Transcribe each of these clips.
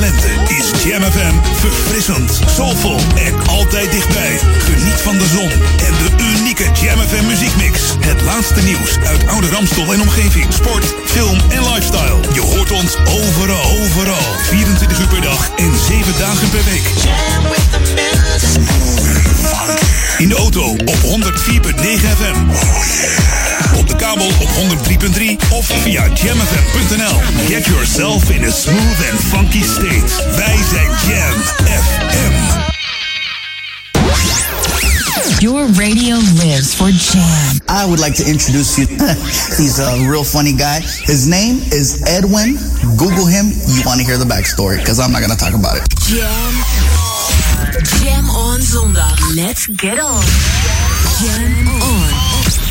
Deze is Jam FM verfrissend, soulvol en altijd dichtbij. Geniet van de zon en de unieke Jam FM muziekmix. Het laatste nieuws uit oude Ramstel en omgeving. Sport, film en lifestyle. Je hoort ons overal, overal. 24 uur per dag en 7 dagen per week. Jam with the music. In de auto op 104.9 FM. Op de kabel op 103.3 of via jamfm.nl. Get yourself in a smooth and funky state. Wij zijn Jam FM. Your radio lives for Jam. I would like to introduce you. He's a real funny guy. His name is Edwin. Google him. You want to hear the backstory because I'm not going to talk about it. Jam. Jam on zondag. Let's get on. Jam on.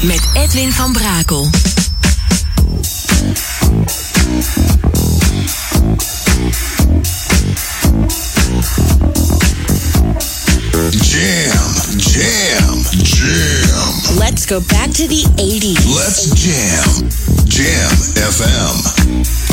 Met Edwin van Brakel. Jam, jam, jam. Let's go back to the 80s. Let's jam. Jam FM.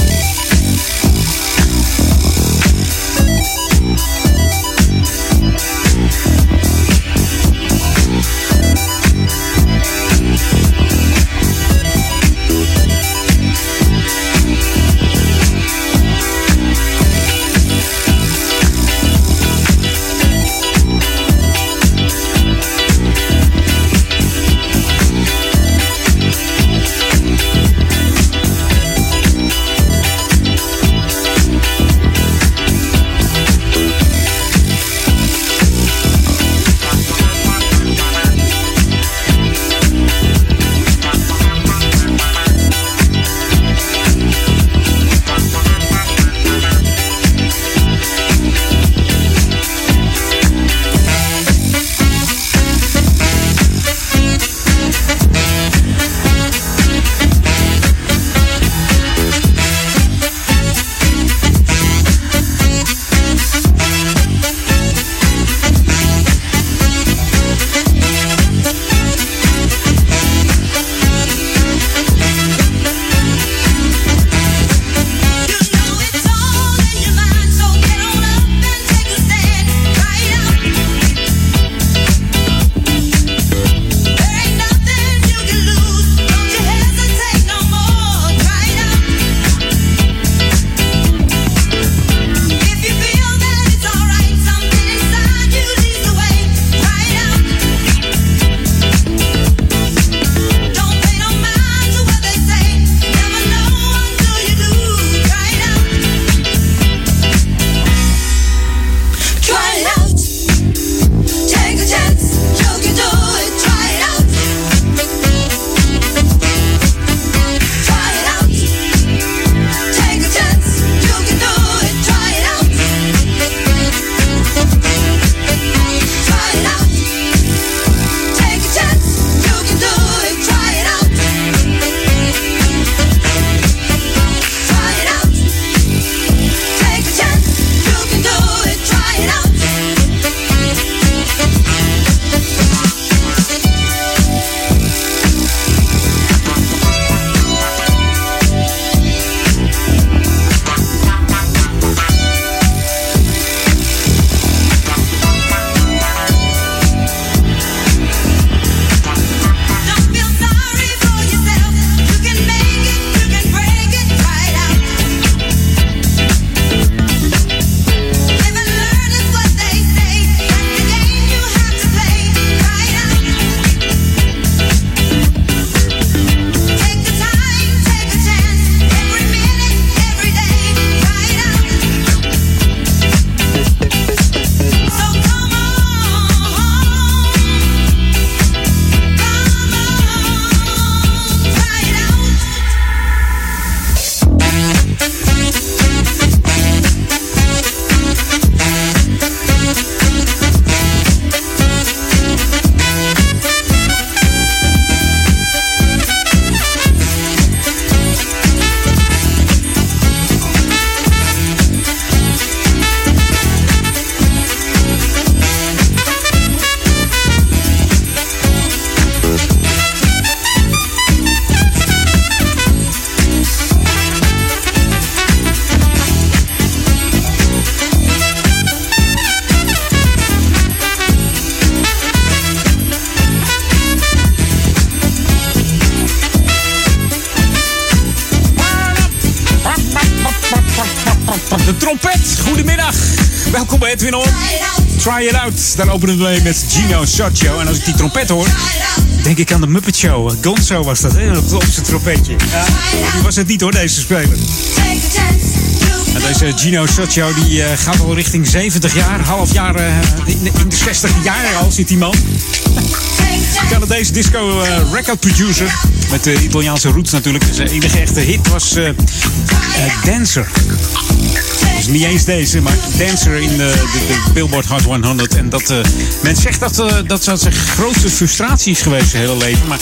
Edwin. Try It Out. Daar openen we mee met Gino Saccio. En als ik die trompet hoor, denk ik aan de Muppet Show. Gonzo was dat, hè? Op zijn trompetje. Ja, die was het niet hoor, deze speler. En deze Gino Saccio die uh, gaat al richting 70 jaar. Half jaar uh, in, de 60 jaar al zit die man. Canadese disco uh, record producer. Met de Italiaanse roots natuurlijk. Zijn enige echte hit was Dancer. Dus niet eens deze, maar Dancer in de, de, Billboard Hot 100. En dat, men zegt dat, dat dat zijn grootste frustratie is geweest zijn hele leven. Maar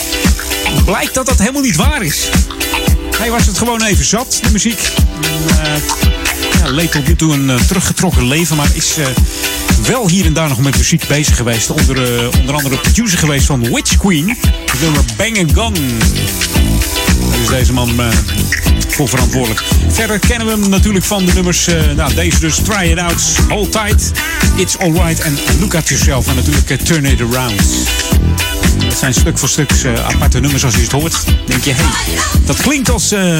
blijkt dat dat helemaal niet waar is. Hij was het gewoon even zat, de muziek. En, ja, leek tot nu toe een uh, teruggetrokken leven, maar is uh, wel hier en daar nog met muziek bezig geweest. Onder, uh, onder andere producer geweest van Witch Queen. Het nummer Bang Gun. Is deze man voor verantwoordelijk. Verder kennen we hem natuurlijk van de nummers. nou, deze dus Try It Out, Hold Tight, It's Alright en Look At Yourself. En natuurlijk Turn It Around. Dat zijn stuk voor stuk uh, aparte nummers als je het hoort. denk je, hé, hey, dat klinkt als uh,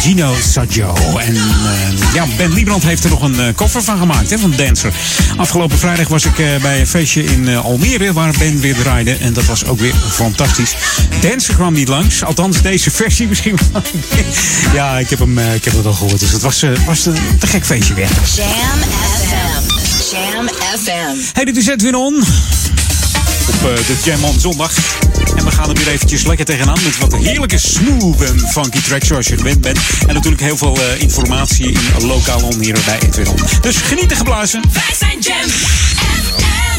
Gino Saggio. En uh, ja, Ben Liebrand heeft er nog een koffer van gemaakt, hè, van Dancer. Afgelopen vrijdag was ik bij een feestje in Almere waar Ben weer draaide. En dat was ook weer fantastisch. Dancer kwam niet langs, althans deze versie misschien wel. ja, ik heb hem, ik heb het al gehoord. Dus het was, was een te gek feestje weer. Jam FM. Jam FM. Hey, dit is Edwin On op de Jam on zondag. En we gaan er weer eventjes lekker tegenaan met wat heerlijke smooth en funky tracks zoals je gewend bent. En natuurlijk heel veel uh, informatie in lokaal on hier bij Edwin. Dus genieten geblazen. Wij zijn Jam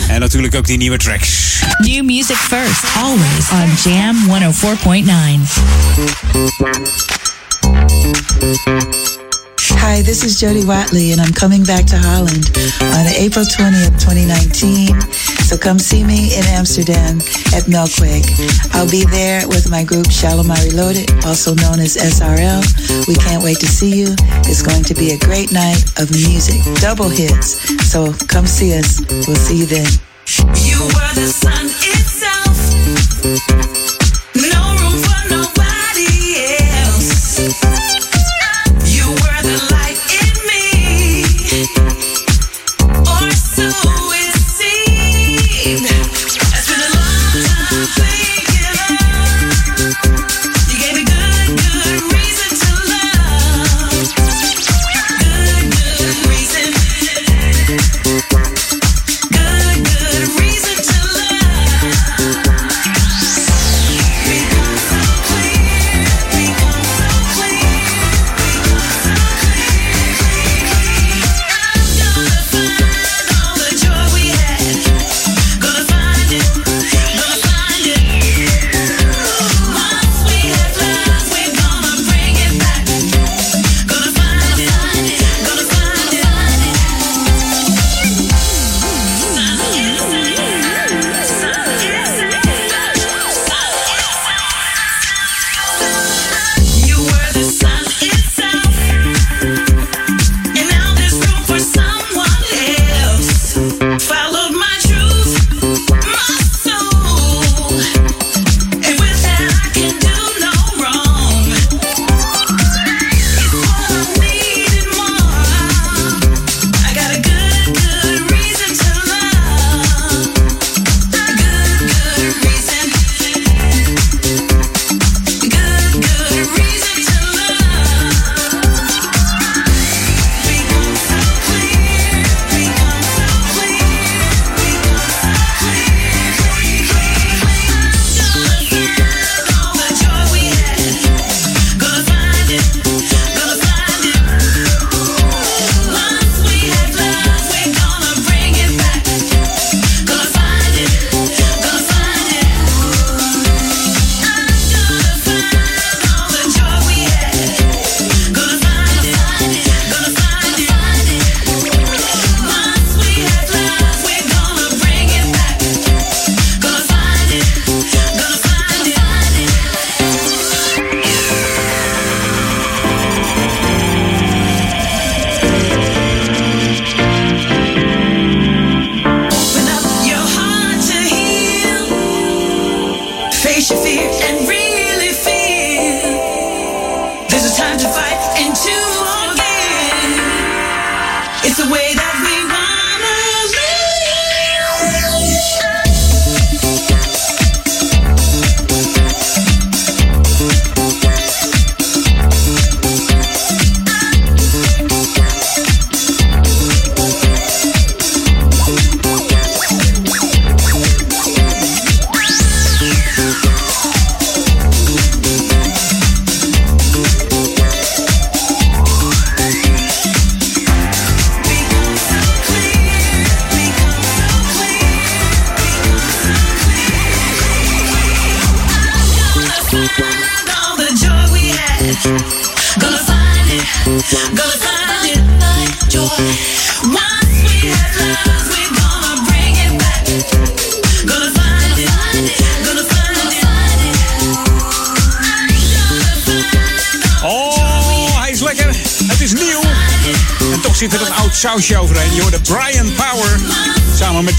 En natuurlijk ook die nieuwe tracks. New music first, always on Jam 104.9. Hi, this is Jody Watley, and I'm coming back to Holland on April 20th, 2019. So come see me in Amsterdam at Melkweg. I'll be there with my group Shalimar Reloaded, also known as SRL. We can't wait to see you. It's going to be a great night of music, double hits. So come see us. We'll see you then. You were the sun itself.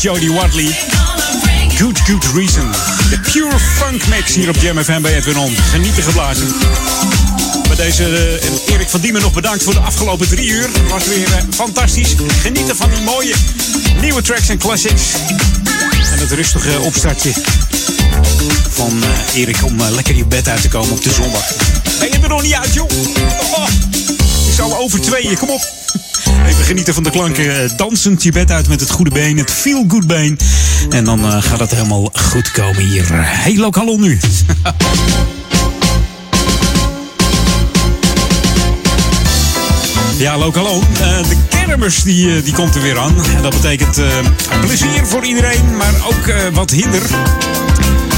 Jodie Watley. Good Good Reason. De Pure Funk Mix hier op Jam bij Edwin On. Genieten geblazen. Bij deze eh, Erik van Diemen nog bedankt voor de afgelopen drie uur. Het was weer eh, fantastisch. Genieten van die mooie nieuwe tracks en classics. En het rustige opstartje van eh, Erik om eh, lekker je bed uit te komen op de zondag. Ben je er nog niet uit, joh? Oh, het is al over tweeën, kom op. Even genieten van de klanken. eh, Dansend je bed uit met het goede been, het feel good been. En dan eh, gaat het helemaal goed komen hier. Hey, lokal nu. Ja, lokalo. Eh, de kermis die, die komt er weer aan. En dat betekent plezier voor iedereen, maar ook wat hinder.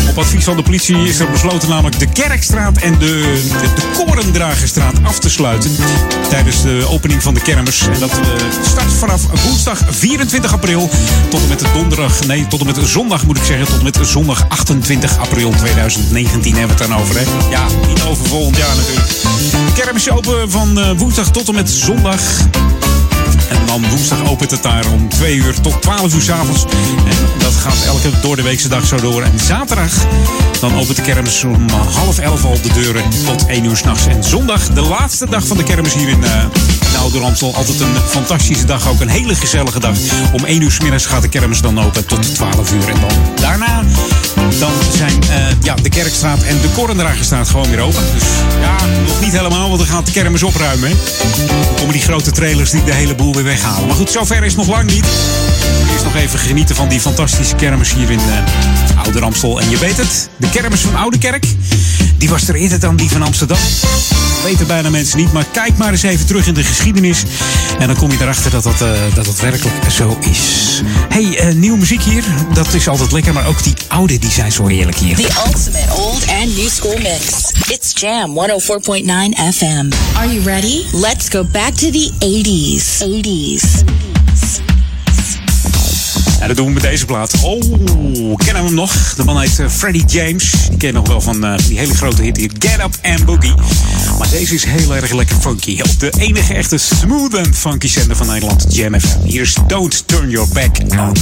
Op advies van de politie is er besloten namelijk de Kerkstraat en de, de, Korendragerstraat af te sluiten. Tijdens de opening van de kermis. En dat eh, start vanaf woensdag 24 april tot en met donderdag, nee, tot en met zondag moet ik zeggen, tot en met zondag 28 april 2019 hebben we het dan over. Hè? Ja, niet over volgend jaar natuurlijk. Kermis is open van eh, woensdag tot en met zondag. En dan woensdag opent het daar om 2 uur tot 12 uur s'avonds. En dat gaat elke door de weekse dag zo door. En zaterdag dan opent de kermis om half 11 al de deuren tot 1 uur s'nachts. En zondag, de laatste dag van de kermis hier in, uh, in Oude Ramstel. Altijd een fantastische dag, ook een hele gezellige dag. Om 1 uur s gaat de kermis dan open tot 12 uur. En dan daarna dan zijn uh, ja, de Kerkstraat en de Korendragerstraat gewoon weer open. Dus ja, nog niet helemaal, want dan gaat de kermis opruimen. Dan komen die grote trailers die de hele boel weer weghalen. Maar goed, zover is nog lang niet. Eerst nog even genieten van die fantastische kermis hier in uh, Oude Ramstel. En je weet het, de kermis van Oude Kerk, die was er eerder dan die van Amsterdam. Weten bijna mensen niet, maar kijk maar eens even terug in de geschiedenis. En dan kom je erachter dat dat, uh, dat, dat werkelijk zo is. hey, uh, nieuwe muziek hier, dat is altijd lekker. Maar ook die oude, die zijn zo heerlijk hier. The ultimate old and new school mix. It's Jam 104.9 FM. Are you ready? Let's go back to the 80s. 80s. Dat doen we met deze plaat. Oh, kennen we hem nog? De man heet uh, Freddie James. Die ken je nog wel van uh, die hele grote hit hier. Get Up and Boogie. Maar deze is heel erg lekker funky. Op de enige echte smooth and funky zender van Nederland, Jam FM. Hier is Don't Turn Your Back on.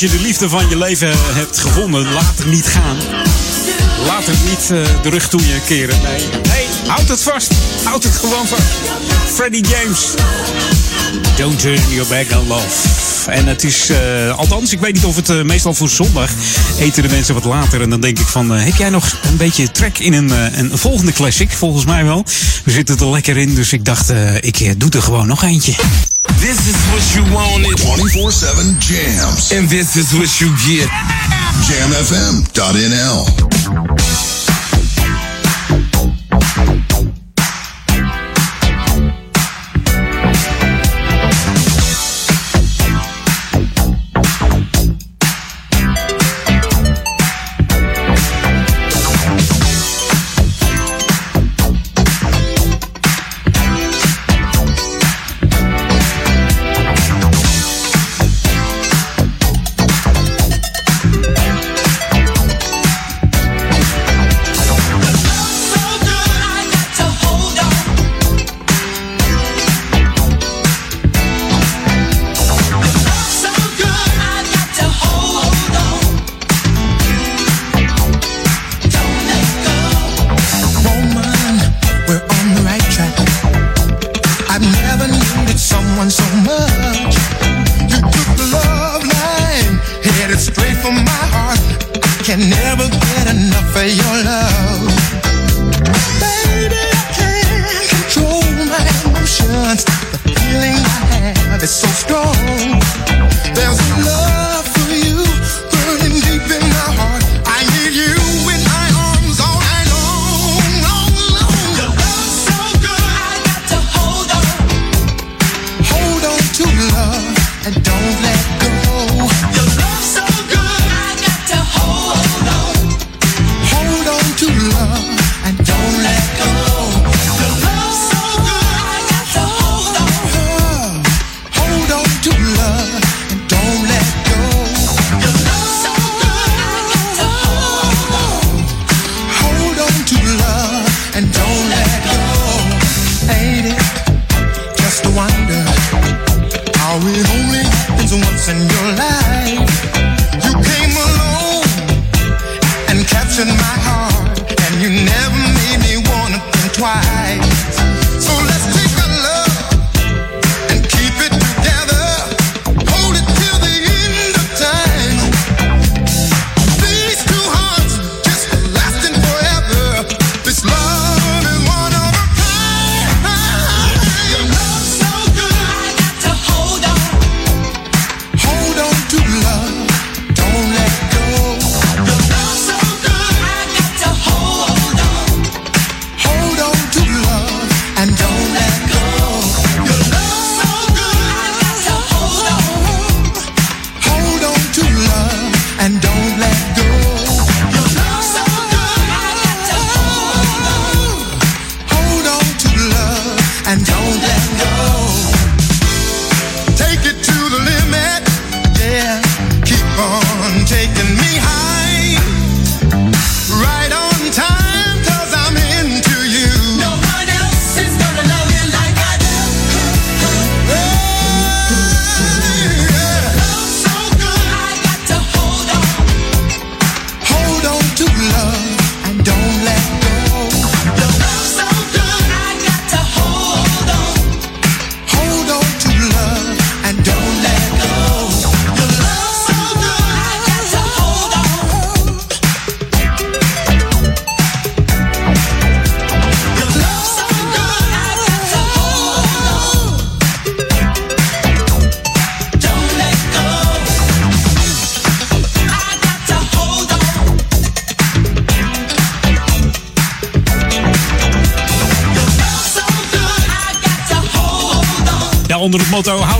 als je de liefde van je leven hebt gevonden, laat het niet gaan. Laat het niet eh, de rug toe je keren. Nee. houd het vast. Houd het gewoon vast. Freddie James. Don't turn your back on love. En het is, eh, althans, ik weet niet of het eh, meestal voor zondag eten de mensen wat later. En dan denk ik van, heb jij nog een beetje trek in een, een volgende classic? Volgens mij wel. We zitten er lekker in, dus ik dacht, ik doe er gewoon nog eentje. This is what you wanted. 24-7 jams. And this is what you get. JamFM.nl.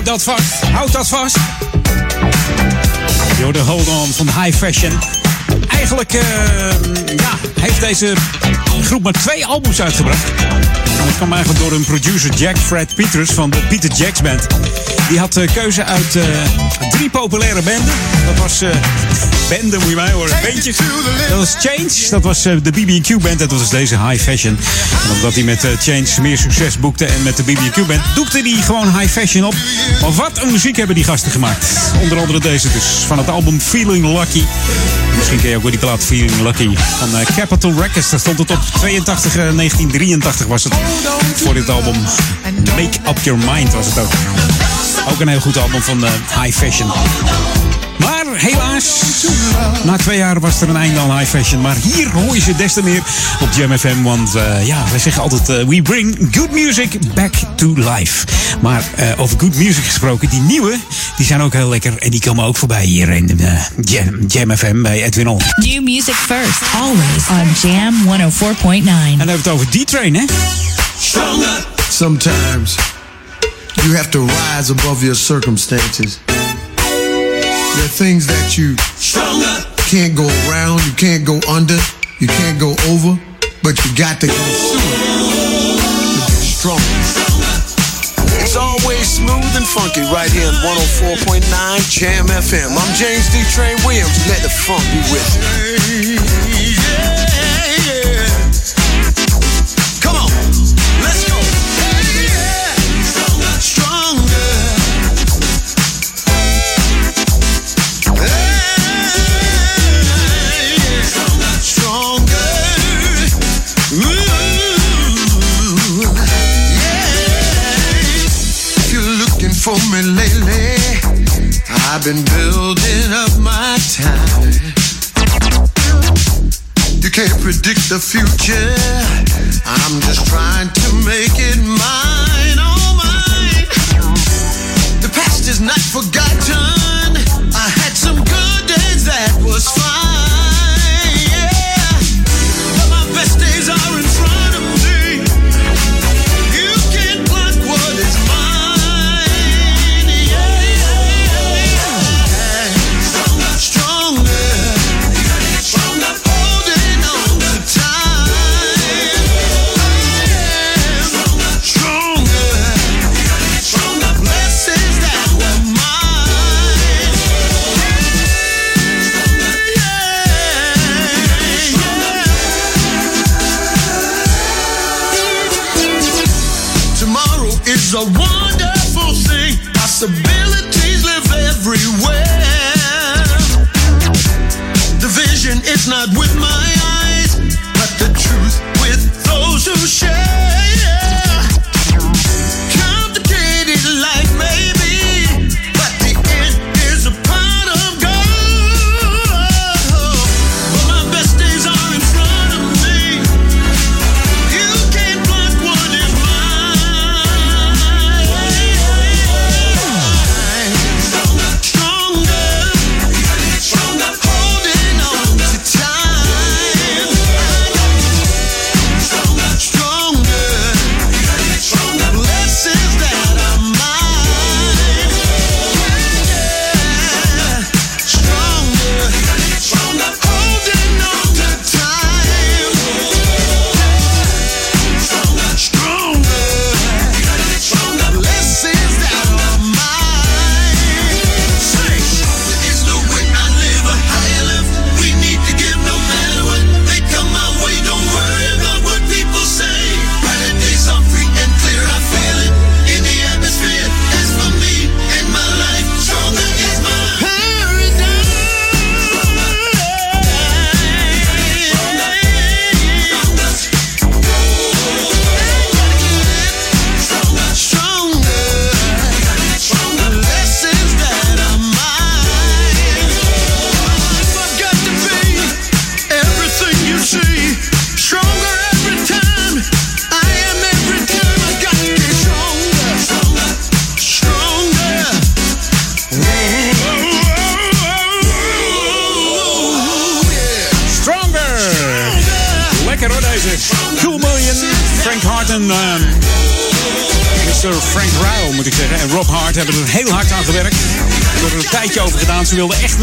dat vast, houd dat vast. Yo, Hold On van High Fashion. Eigenlijk eh, ja, heeft deze groep maar twee albums uitgebracht. En dat kwam eigenlijk door hun producer Jack Fred Peters van de Peter Jacks Band. Die had eh, keuze uit eh, drie populaire banden. Dat was eh banden, moet je mij horen, bandjes. Dat was Change, dat was de BB&Q Band. Dat was deze High Fashion. En omdat hij met Change meer succes boekte en met de BB&Q Band, doekte hij gewoon High Fashion op. Maar wat een muziek hebben die gasten gemaakt. Onder andere deze dus, van het album Feeling Lucky. Misschien ken je ook wel die plaat Feeling Lucky van eh, Capitol Records. Daar stond het op 82, eh, 1983 was het voor dit album. Make Up Your Mind was het ook. Ook een heel goed album van eh, High Fashion. Maar helaas, na twee jaar was er een einde aan high fashion. Maar hier hoor je ze des te meer op Jam FM. Want eh, ja, wij zeggen altijd, eh, we bring good music back to life. Maar eh, over good music gesproken, die nieuwe, die zijn ook heel lekker. En die komen ook voorbij hier in eh, Jam, Jam FM bij Edwin On. New music first, always on Jam 104.9. En dan hebben we het over D-Train, hè? Sometimes you have to rise above your circumstances. There are things that you can't go around, you can't go under, you can't go over, but you got to go through to be strong. It's always smooth and funky right here on 104.9 Jam FM. I'm James D. Train Williams. Let the funk be with you. I've been building up my time. You can't predict the future. I'm just trying to make it mine, oh mine. The past is not forgotten. I had some good days that was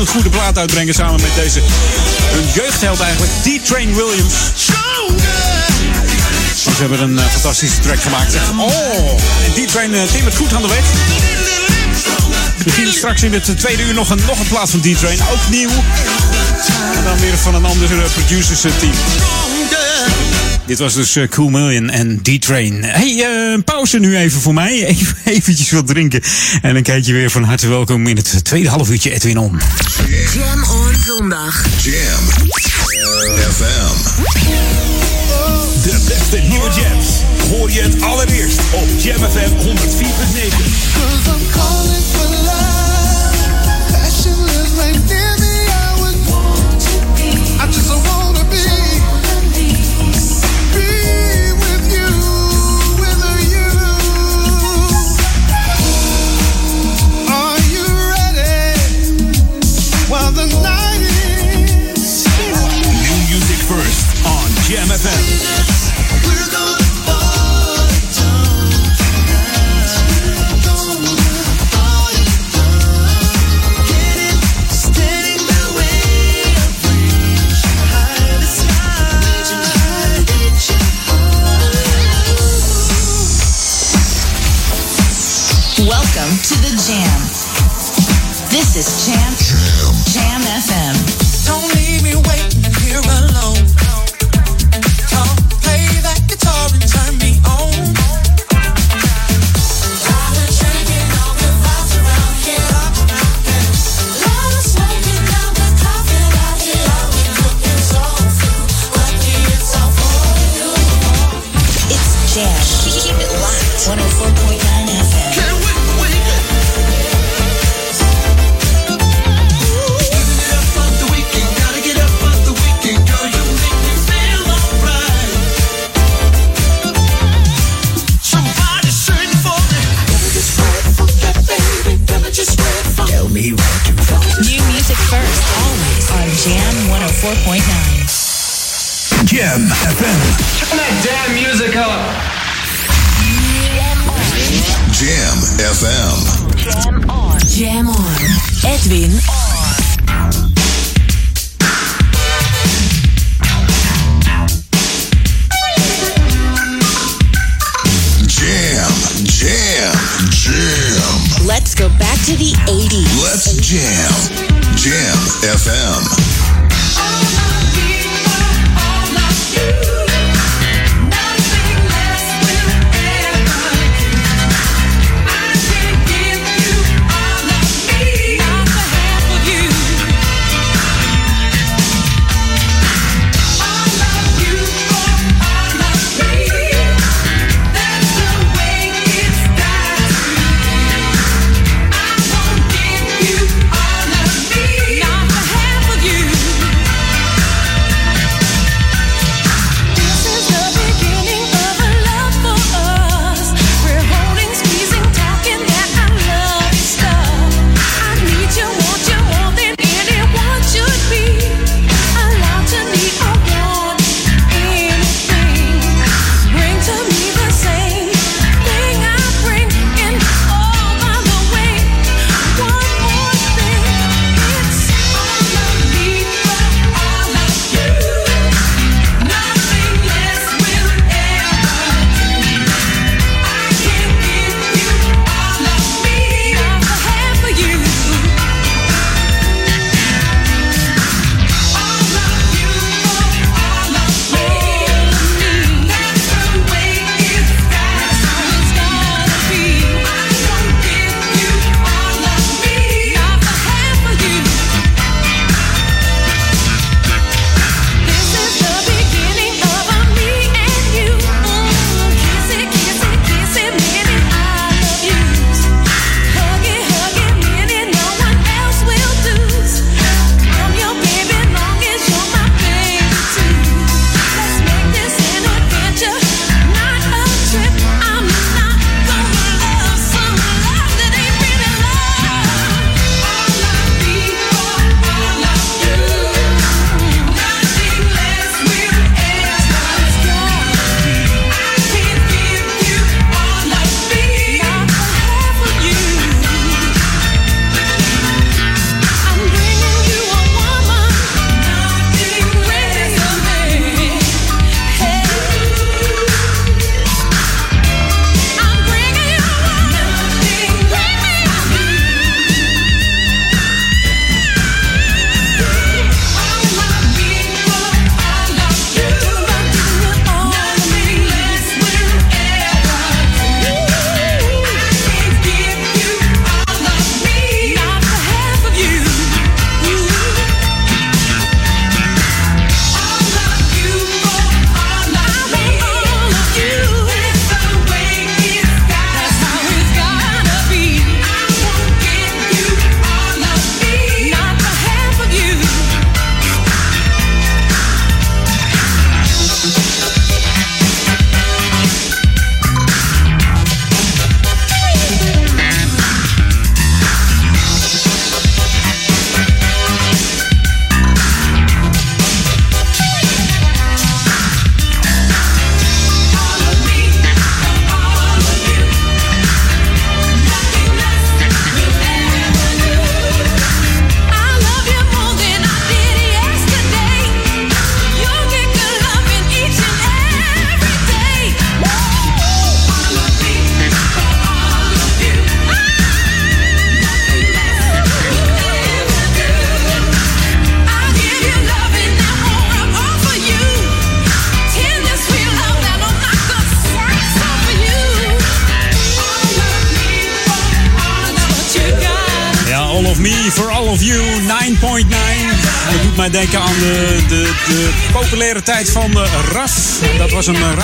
Goede plaat uitbrengen samen met deze. Hun jeugdheld eigenlijk, D-Train Williams. Ze hebben een eh, fantastische track gemaakt. Zeg. Oh, D-Train uh, goed aan de weg. We beginnen straks in het tweede uur nog een, nog een plaat van D-Train. Ook nieuw. En dan weer van een ander uh, producers team. Dit was dus uh, Cool Million en D-Train. Hey, uh, pauze nu even voor mij. Even eventjes wat drinken. En dan kijk je weer van harte welkom in het tweede half uurtje Edwin On. Jam on zondag. Jam FM. De beste nieuwe jams. Hoor je het allereerst op Jam FM 104.9.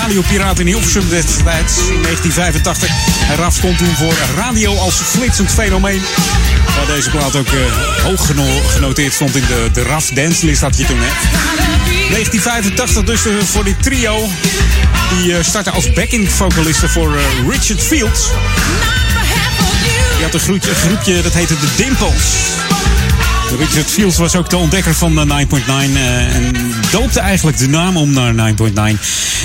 radiopiraat in Hilversum destijds, in 1985. En Raf stond toen voor radio als flitsend fenomeen. Waar deze plaat ook eh, hoog geno- genoteerd stond in de, de Raf Dance List had je toen, hè. 1985 dus eh, voor dit trio. Die eh, startte als backing vocalisten voor Richard Fields. Die had een groepje, een groepje dat heette The Dimples. Richard Fields was ook de ontdekker van eh, 9.9 eh, en doopte eigenlijk de naam om naar 9.9.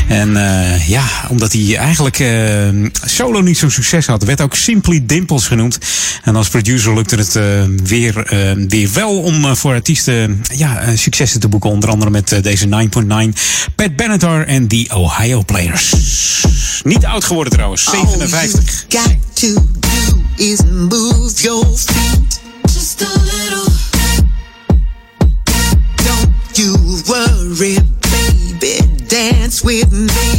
En eh, ja, omdat hij eigenlijk eh, solo niet zo'n succes had, werd ook Simply Dimples genoemd. En als producer lukte het eh, weer, weer wel om voor artiesten ja, successen te boeken. Onder andere met deze 9.9, Pat Benatar en The Ohio Players. Niet oud geworden trouwens, 57. got to do is move your feet just a little. Don't you worry, dance with me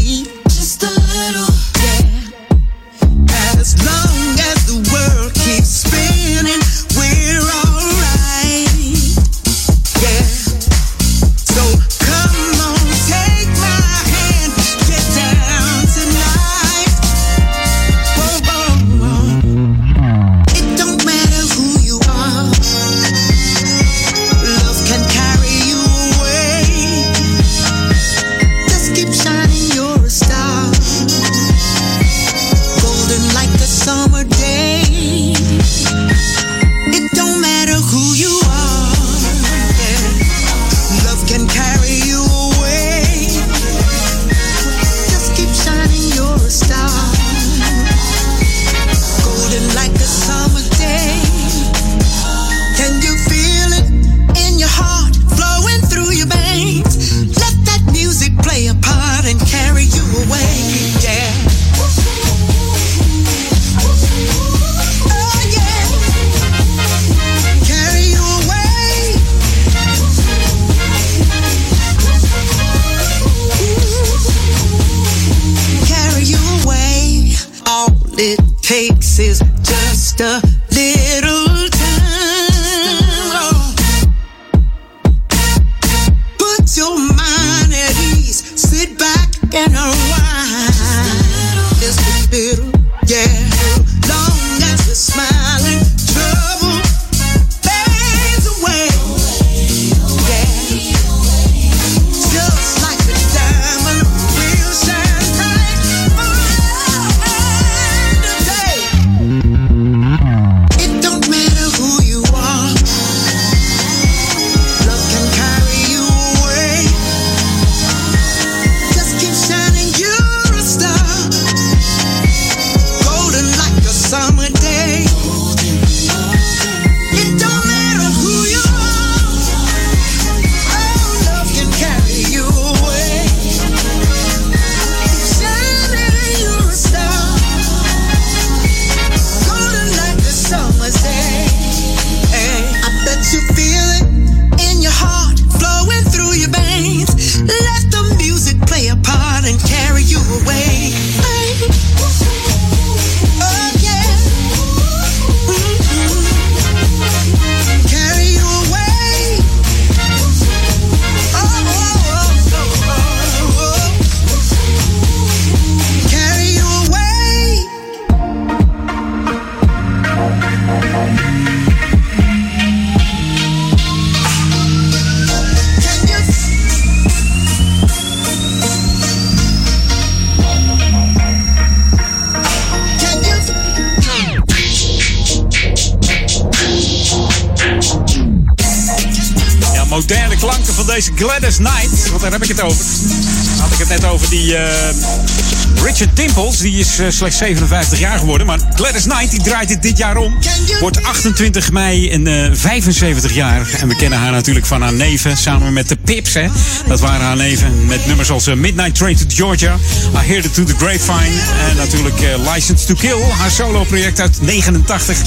die eh, Richard Dimples. Die is eh, slechts 57 jaar geworden. Maar Gladys Knight die draait dit dit jaar om. Wordt 28 mei en eh 75 jaar. En we kennen haar natuurlijk van haar neven. Samen met de Pips. Hè. Dat waren haar neven. Met nummers als eh, Midnight Train to Georgia. I Heard It to the Grapevine. En natuurlijk eh, License to Kill. Haar solo project uit 89.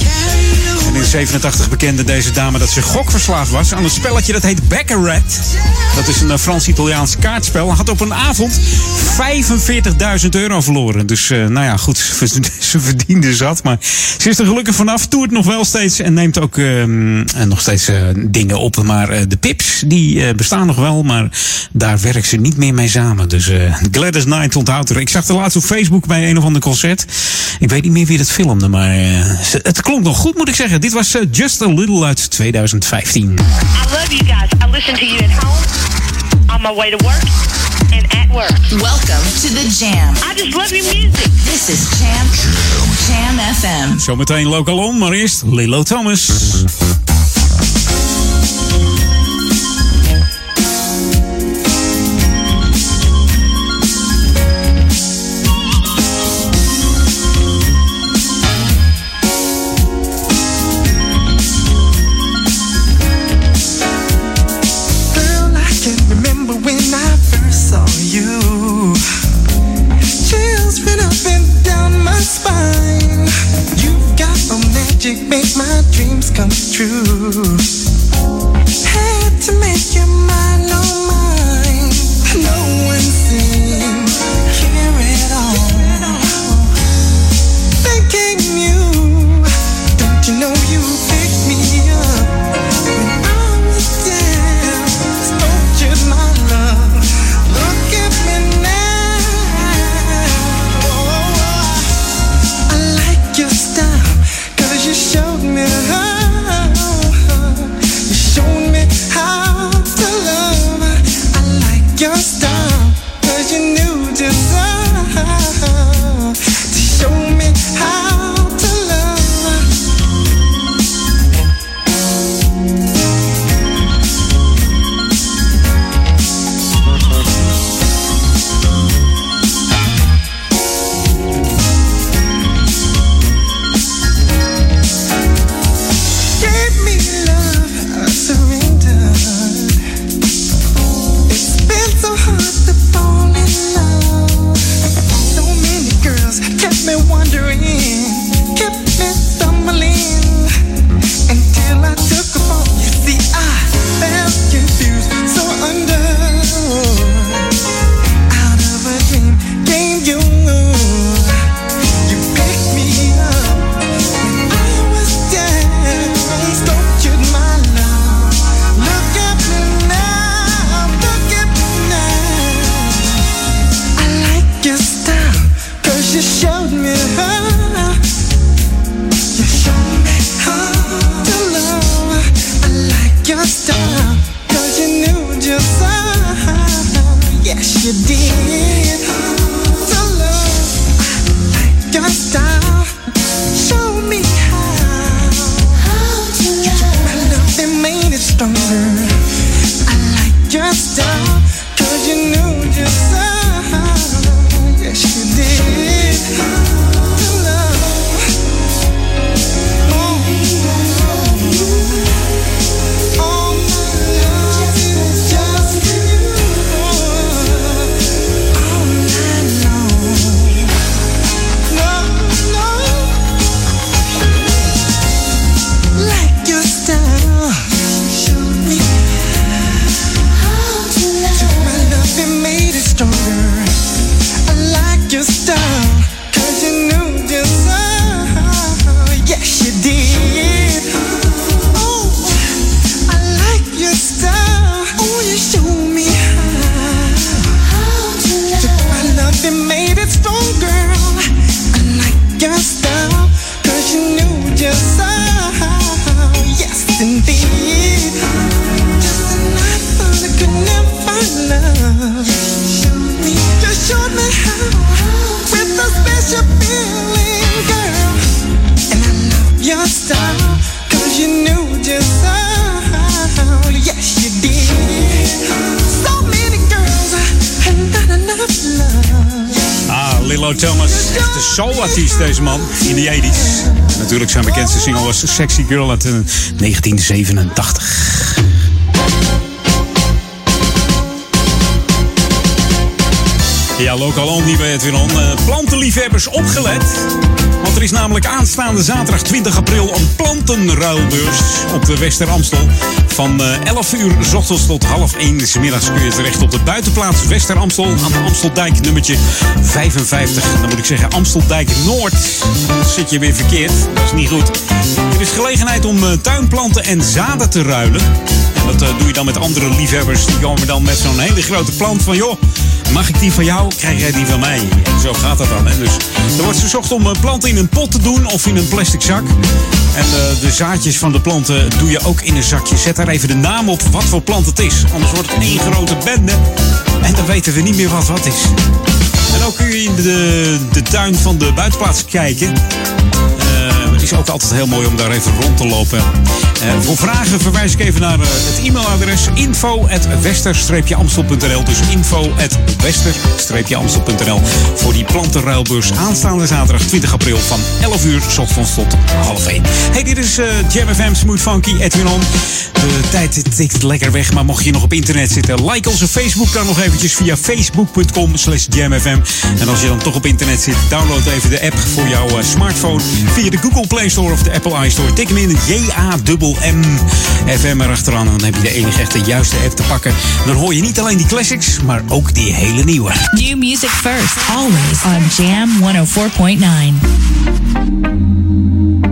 En in 87 bekende deze dame dat ze gokverslaafd was aan een spelletje dat heet Baccarat. Dat is een eh, Frans-Italiaans kaartspel. Had op een avond 45.000 euro verloren. Dus eh, nou ja, goed, ze verdiende zat. Maar ze is er gelukkig vanaf, toert nog wel steeds en neemt ook ehm, eh, nog steeds dingen op. Maar de pips, die bestaan nog wel, maar daar werkt ze niet meer mee samen. Dus Gladys Knight onthoudt er. Ik zag de laatst op Facebook bij een of ander concert. Ik weet niet meer wie dat filmde, maar het klonk nog goed, moet ik zeggen. Dit was Just a Little uit 2015. I love you guys. listen to you at home, on my way to work, and at work. Welcome to the Jam. I just love your music. This is Jam. Jam FM. Zometeen Lokalon, maar eerst Lilo Thomas. Sexy Girl uit eh, 1987. Ja, ook al niet bij het On. Uh, plantenliefhebbers opgelet. Want er is namelijk aanstaande zaterdag 20 april een plantenruilbeurs op de Wester-Amstel. Van eh, uh, 11 uur s ochtends tot half 1 s middags kun je terecht op de buitenplaats Wester-Amstel aan de Amsteldijk nummertje 55. Dan moet ik zeggen Amsteldijk Noord. Dan zit je weer verkeerd. Dat is niet goed. Is gelegenheid om eh, tuinplanten en zaden te ruilen. En dat eh, doe je dan met andere liefhebbers. Die komen dan met zo'n hele grote plant van... joh, mag ik die van jou? Krijg jij die van mij? En zo gaat dat dan. Hè? Dus er wordt verzocht om eh, planten in een pot te doen of in een plastic zak. En eh, de zaadjes van de planten doe je ook in een zakje. Zet daar even de naam op wat voor plant het is. Anders wordt het één grote bende. En dan weten we niet meer wat wat is. En ook kun je in de, de tuin van de buitenplaats kijken. Ook altijd heel mooi om daar even rond te lopen. Voor vragen verwijs ik even naar eh, het e-mailadres info.wester-amstel.nl Dus info.wester-amstel.nl Voor die plantenruilbeurs aanstaande zaterdag 20 april van 11 uur ochtends tot half 1. Hey, dit is eh, Jam FM Smooth Funky Edwin. De tijd tikt lekker weg, maar mocht je nog op internet zitten, like onze Facebook dan nog eventjes via facebook.com slash jamfm. En als je dan toch op internet zit, download even de app voor jouw eh, smartphone via de Google Play Store of de Apple iStore. Tik hem in J-A-M-M FM erachteraan. Dan heb je de enige echte juiste app te pakken. Dan hoor je niet alleen die classics, maar ook die hele nieuwe. New music first, always on Jam 104.9.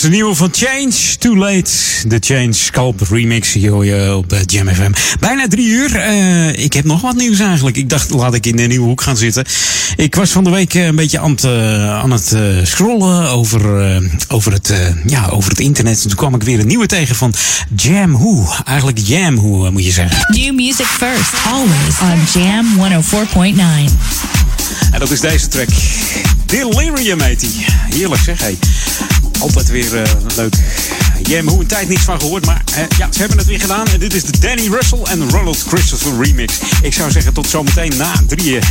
was de nieuwe van Change, Too Late. De Change Sculpt remix, hier hoor je op eh, Jam FM. Bijna drie uur. Eh, ik heb nog wat nieuws eigenlijk. Ik dacht, laat ik in de nieuwe hoek gaan zitten. Ik was van de week eh, een beetje aan het, aan het scrollen over, over, het, ja, over het internet. En toen kwam ik weer een nieuwe tegen van Jam Who. Eigenlijk Jam Who, moet je zeggen. New music first, always on Jam 104.9. En dat is deze track. Delirium heet die. Heerlijk zeg, hé. Altijd weer eh, leuk. Jam, hoe een tijd niets van gehoord, maar eh, ja, ze hebben het weer gedaan. En dit is de Danny Russell en Ronald Christopher remix. Ik zou zeggen tot zometeen na drieën.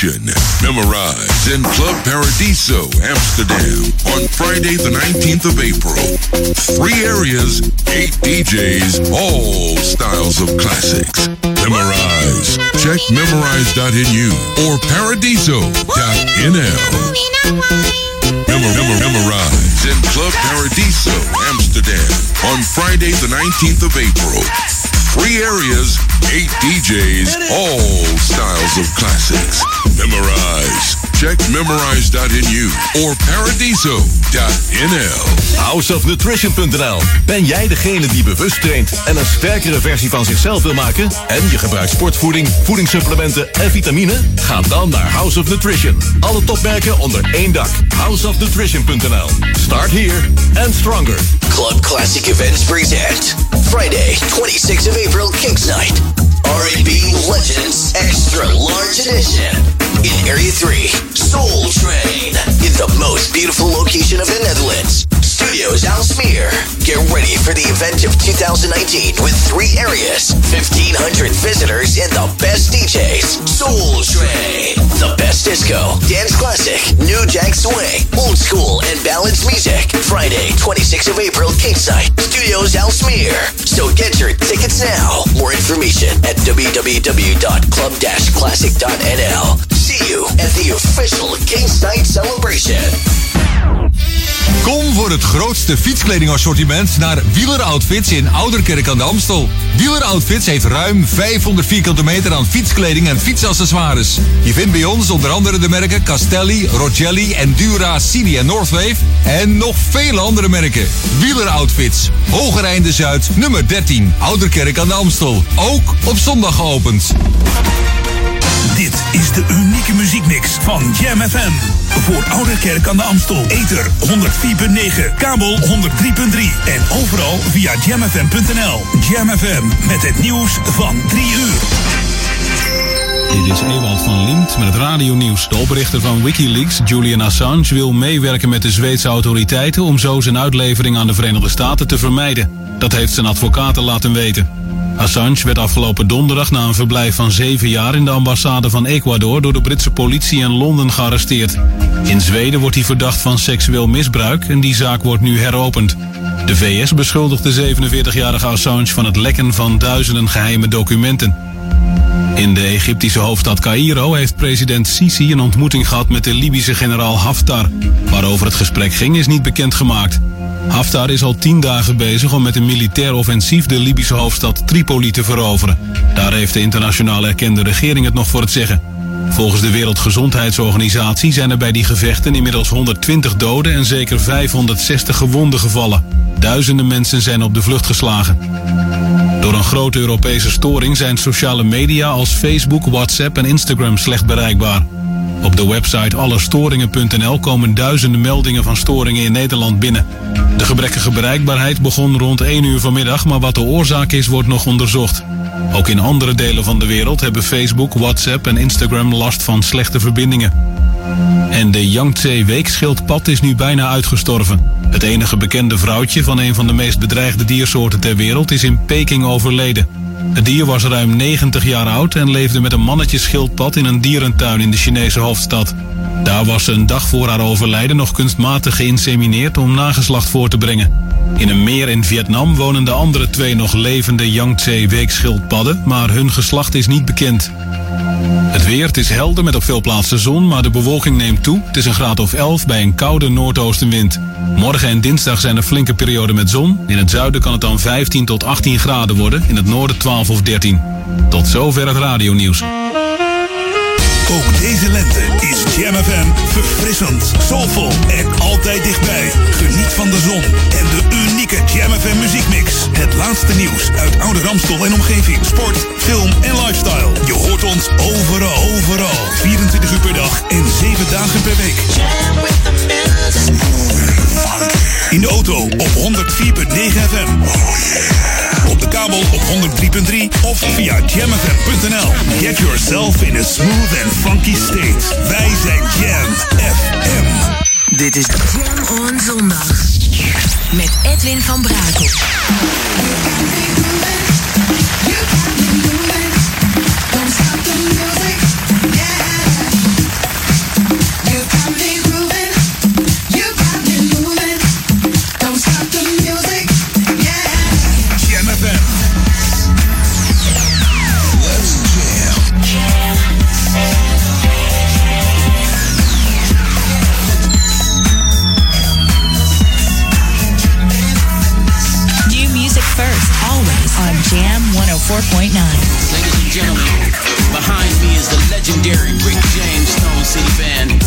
Memorize in Club Paradiso, Amsterdam on Friday the 19th of April. Three areas, eight DJs, all styles of classics. Memorize. Check memorize.nu or paradiso.nl. Memor- memor- memorize in Club Paradiso, Amsterdam on Friday the 19th of April. Three areas, eight DJs, all styles of classics. Memorize. Check memorize.nu or paradiso.nl. Houseofnutrition.nl. Ben jij degene die bewust traint en een sterkere versie van zichzelf wil maken? En je gebruikt sportvoeding, voedingssupplementen en vitamine? Ga dan naar House of Nutrition. Alle topmerken onder één dak. Houseofnutrition.nl. Start here and stronger. Club Classic Events present Friday, 26th of April, Kings Night. R&B Legends Extra Large Edition. In Area 3, Soul Train. In the most beautiful location of the Netherlands. Studios Aalsmeer. Get ready for the event of 2019 with three areas, 1,500 visitors, and the best DJs. Soul Train. The best disco, dance classic, new jack swing, old school, and ballads music. Friday, 26th of April, Kingside. Studios Aalsmeer. So get your tickets now. More information at www.club-classic.nl. At the official Kings Night celebration. Kom voor het grootste fietskledingassortiment naar Wieler Outfits in Ouderkerk aan de Amstel. Wieler Outfits heeft ruim 500 vierkante meter aan fietskleding en fietsaccessoires. Je vindt bij ons onder andere de merken Castelli, Rogelli, Endura, Cini en Northwave. En nog vele andere merken. Wieler Outfits, Hogereinde Zuid, nummer 13, Ouderkerk aan de Amstel. Ook op zondag geopend. De unieke muziekmix van Jam FM. Voor Ouderkerk aan de Amstel. Ether 104.9, kabel 103.3 en overal via jamfm.nl. Jam FM met het nieuws van 3 uur. Dit is Ewald van Liemt met het radionieuws. De oprichter van Wikileaks, Julian Assange, wil meewerken met de Zweedse autoriteiten om zo zijn uitlevering aan de Verenigde Staten te vermijden. Dat heeft zijn advocaten laten weten. Assange werd afgelopen donderdag na een verblijf van zeven jaar in de ambassade van Ecuador door de Britse politie in Londen gearresteerd. In Zweden wordt hij verdacht van seksueel misbruik en die zaak wordt nu heropend. De VS beschuldigt de 47-jarige Assange van het lekken van duizenden geheime documenten. In de Egyptische hoofdstad Cairo heeft president Sisi een ontmoeting gehad met de Libische generaal Haftar. Waarover het gesprek ging is niet bekendgemaakt. Haftar is al tien dagen bezig om met een militair offensief de Libische hoofdstad Tripoli te veroveren. Daar heeft de internationaal erkende regering het nog voor het zeggen. Volgens de Wereldgezondheidsorganisatie zijn er bij die gevechten inmiddels 120 doden en zeker 560 gewonden gevallen. Duizenden mensen zijn op de vlucht geslagen. Door een grote Europese storing zijn sociale media als Facebook, WhatsApp en Instagram slecht bereikbaar. Op de website allestoringen.nl komen duizenden meldingen van storingen in Nederland binnen. De gebrekkige bereikbaarheid begon rond 1 uur vanmiddag, maar wat de oorzaak is, wordt nog onderzocht. Ook in andere delen van de wereld hebben Facebook, WhatsApp en Instagram last van slechte verbindingen. En de Yangtze-weekschildpad is nu bijna uitgestorven. Het enige bekende vrouwtje van een van de meest bedreigde diersoorten ter wereld is in Peking overleden. Het dier was ruim 90 jaar oud en leefde met een mannetjeschildpad in een dierentuin in de Chinese hoofdstad. Daar was ze een dag voor haar overlijden nog kunstmatig geïnsemineerd om nageslacht voor te brengen. In een meer in Vietnam wonen de andere twee nog levende Yangtze-weekschildpadden, maar hun geslacht is niet bekend. Het weer, is helder met op veel plaatsen zon, maar de bewolking neemt toe. Het is een graad of 11 bij een koude noordoostenwind. Morgen en dinsdag zijn er flinke perioden met zon. In het zuiden kan het dan 15 tot 18 graden worden, in het noorden 12 of 13. Tot zover het radionieuws. Ook deze lente is Jam FM verfrissend, soulvol en altijd dichtbij. Geniet van de zon en de unieke Jam FM muziekmix. Het laatste nieuws uit oude Ramstel en omgeving. Sport, film en lifestyle. Je hoort ons overal, overal. 24 uur per dag en 7 dagen per week. In de auto op 104.9 FM. Op de kabel op 103.3 of via jamfm.nl. Get yourself in a smooth and funky state. Wij zijn Jam FM. Dit is Jam on Zondag. Met Edwin van Brakel. 104.9. Ladies and gentlemen, behind me is the legendary Rick James Stone City Band.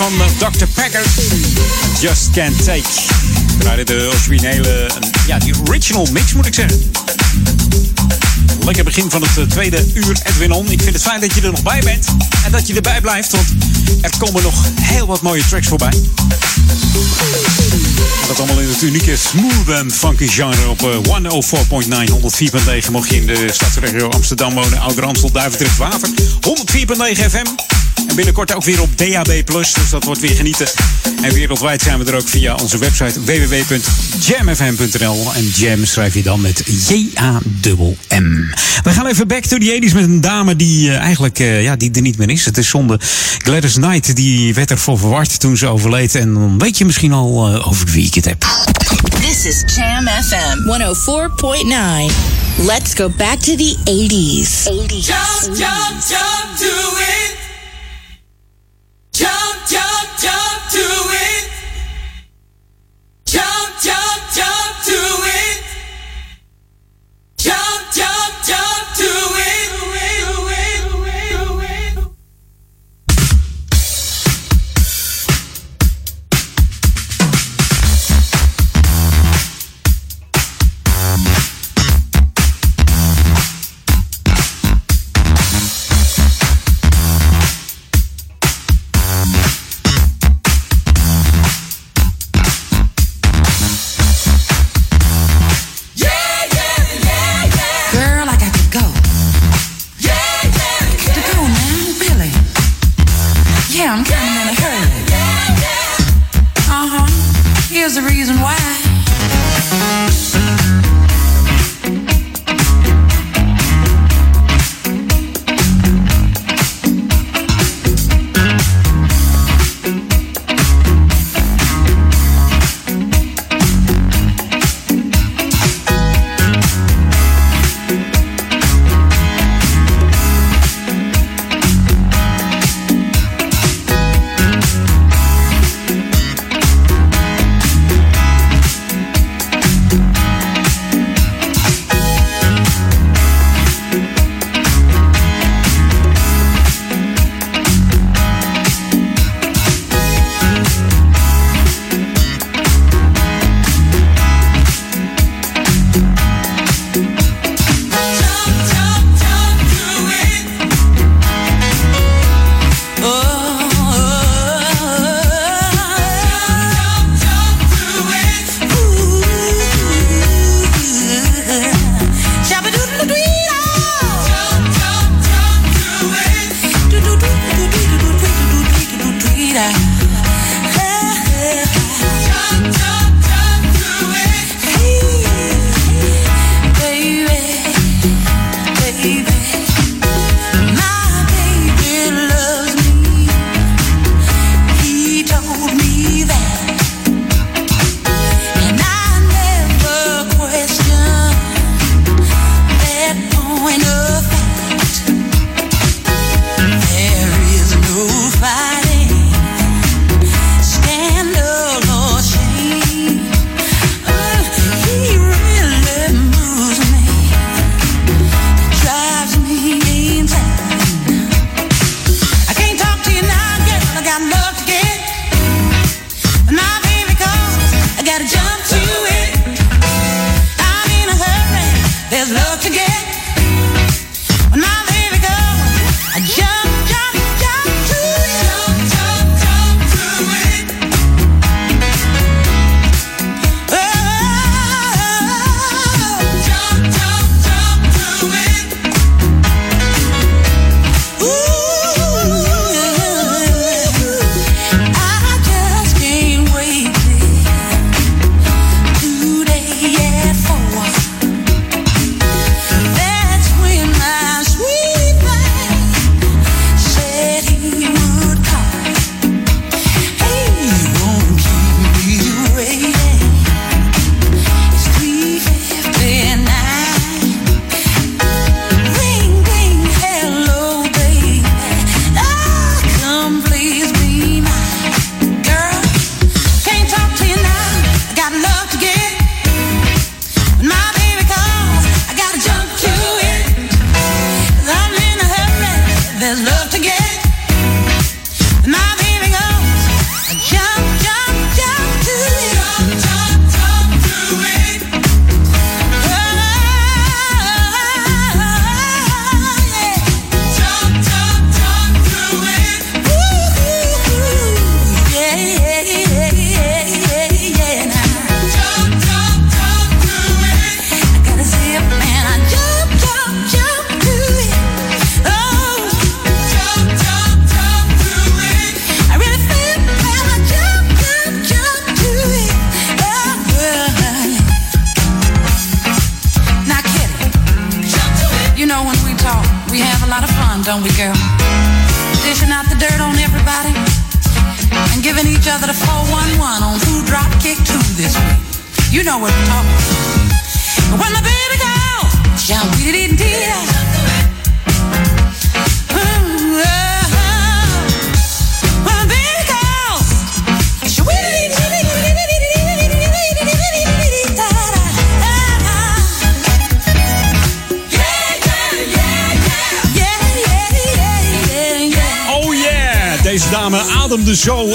Van eh, Dr. Packer. Just Can't Take. Draaide de originele, ja, die original mix moet ik zeggen. Lekker begin van het eh, tweede uur Edwin. Ik vind het fijn dat je er nog bij bent. En dat je erbij blijft, want er komen nog heel wat mooie tracks voorbij. Dat allemaal in het unieke smooth en funky genre op eh, 104.9, 104.9. Mocht je in de stadsregio Amsterdam wonen, Ouder Amstel, Duivendrecht, Waver. 104.9 FM. En binnenkort ook weer op DAB+, dus dat wordt weer genieten. En wereldwijd zijn we er ook via onze website www.jamfm.nl. En Jam schrijf je dan met J-A-M-M. We gaan even back to the 80s met een dame die eh, eigenlijk eh, ja, die er niet meer is. Het is zonde. Gladys Knight, die werd ervoor verward toen ze overleed. En dan weet je misschien al eh, over wie ik het heb. This is Jam FM 104.9. Let's go back to the 80s. 80s. Jump, jump, jump to Here's the reason why.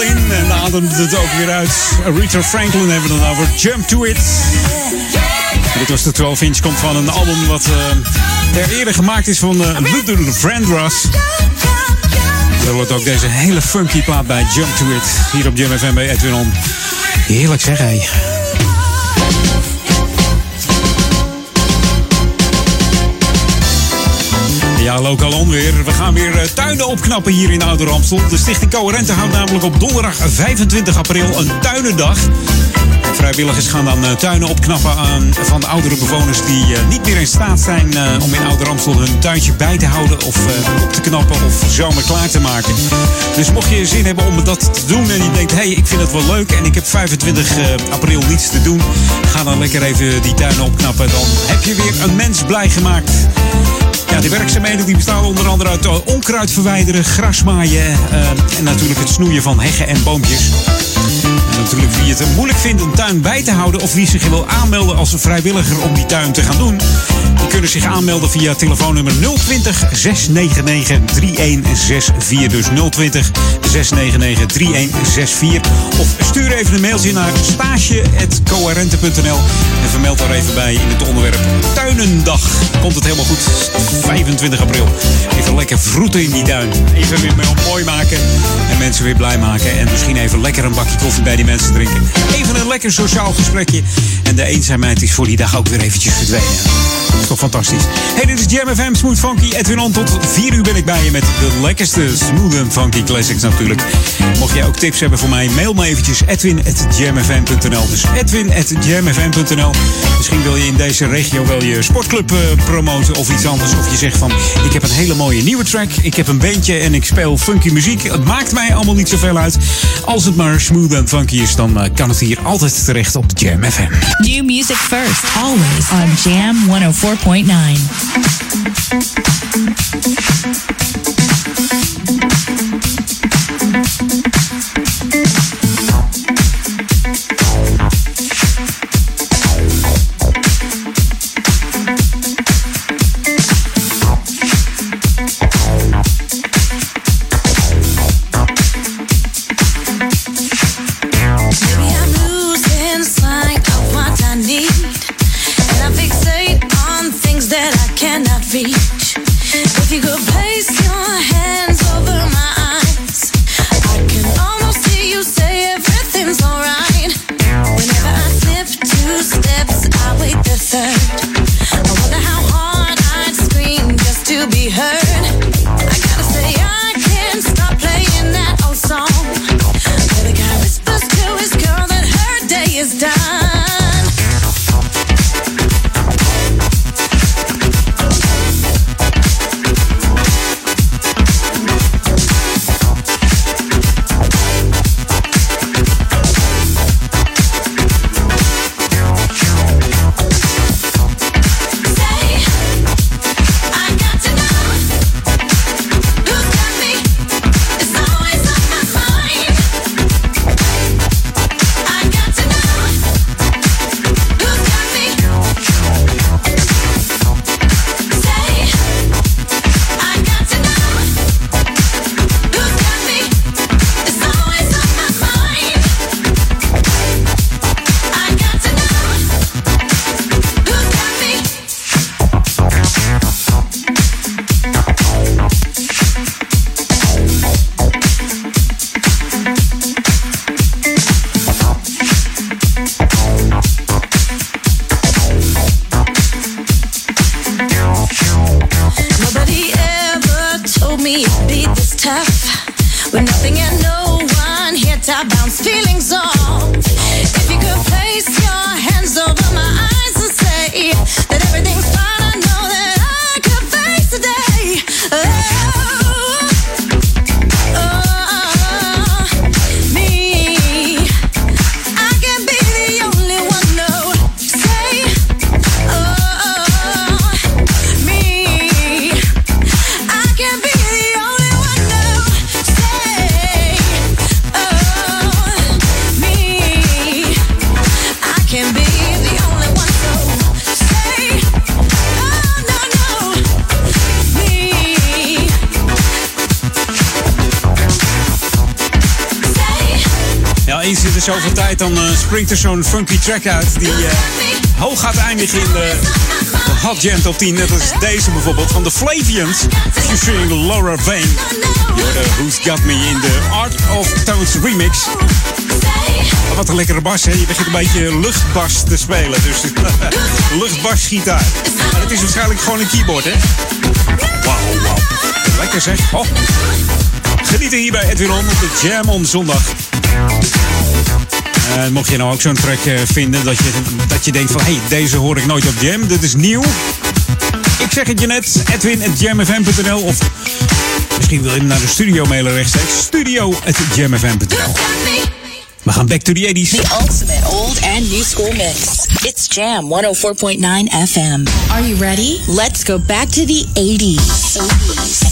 In en ademde het ook weer uit. Aretha Franklin hebben we dan over Jump to It. Dit was de 12 inch, komt van een album wat eh er eerder gemaakt is van uh, Luther Vandross. Er wordt ook deze hele funky plaat bij Jump to It. Hier op Jam FM bij Edwin On. Heerlijk zeg hé. Ja, lokaal onweer. We gaan weer eh, tuinen opknappen hier in Ouder Amstel. De Stichting Coherente houdt namelijk op donderdag 25 april een tuinendag. Vrijwilligers gaan dan eh, tuinen opknappen van de oudere bewoners die eh, niet meer in staat zijn om in Ouder Amstel hun tuintje bij te houden of op te knappen of zomer klaar te maken. Dus mocht je zin hebben om dat te doen en je denkt, hé, hey, ik vind het wel leuk en ik heb 25 eh, april niets te doen, ga dan lekker even die tuinen opknappen. Dan heb je weer een mens blij gemaakt. De werkzaamheden die bestaan onder andere uit eh, onkruid verwijderen, grasmaaien eh, en natuurlijk het snoeien van heggen en boompjes. Wie het moeilijk vindt een tuin bij te houden of wie zich wil aanmelden als een vrijwilliger om die tuin te gaan doen. Die kunnen zich aanmelden via telefoonnummer 020 699 3164. Dus 020 699 3164. Of stuur even een mailtje naar stage.coherente.nl en vermeld daar even bij in het onderwerp Tuinendag. Komt het helemaal goed. 25 april. Even lekker vroeten in die tuin. Even weer mooi maken en mensen weer blij maken. En misschien even lekker een bakje koffie bij die mensen drinken. Even een lekker sociaal gesprekje. En de eenzaamheid is voor die dag ook weer eventjes verdwenen. Dat is toch fantastisch. Hey, dit is Jam FM Smooth Funky. Edwin On, tot 4 uur ben ik bij je met de lekkerste smooth en funky classics natuurlijk. Mocht jij ook tips hebben voor mij, mail me eventjes edwin.jamfm.nl. Dus edwin.jamfm.nl. Misschien wil je in deze regio wel je sportclub eh, promoten of iets anders. Of je zegt van, ik heb een hele mooie nieuwe track. Ik heb een bandje en ik speel funky muziek. Het maakt mij allemaal niet zoveel uit. Als het maar smooth en funky is, dan eh, kan het hier altijd terecht op Jam FM. New music first, always on Jam 104.9. zoveel tijd, dan eh, springt er zo'n funky track uit die eh, hoog gaat eindigen in de, Hot Jam Top 10. Net als deze bijvoorbeeld van de Flavians, featuring Laura Vane. Who's Got Me in the Art of Tones remix. Wat een lekkere bas, hè? Je begint een beetje luchtbas te spelen. Dus luchtbasgitaar. Maar het is waarschijnlijk gewoon een keyboard, hè? Wauw, wauw. Lekker zeg. Oh. Genieten hier bij Edwin On op de Jam On zondag. Eh, mocht je nou ook zo'n track eh, vinden dat je, dat je denkt van... hé, hey, deze hoor ik nooit op Jam, dit is nieuw. Ik zeg het je net, edwin jamfm.nl of misschien wil je naar de studio mailen rechtstreeks. Studio We gaan back to the 80s. The ultimate old and new school mix. It's Jam 104.9 FM. Are you ready? Let's go back to the 80s.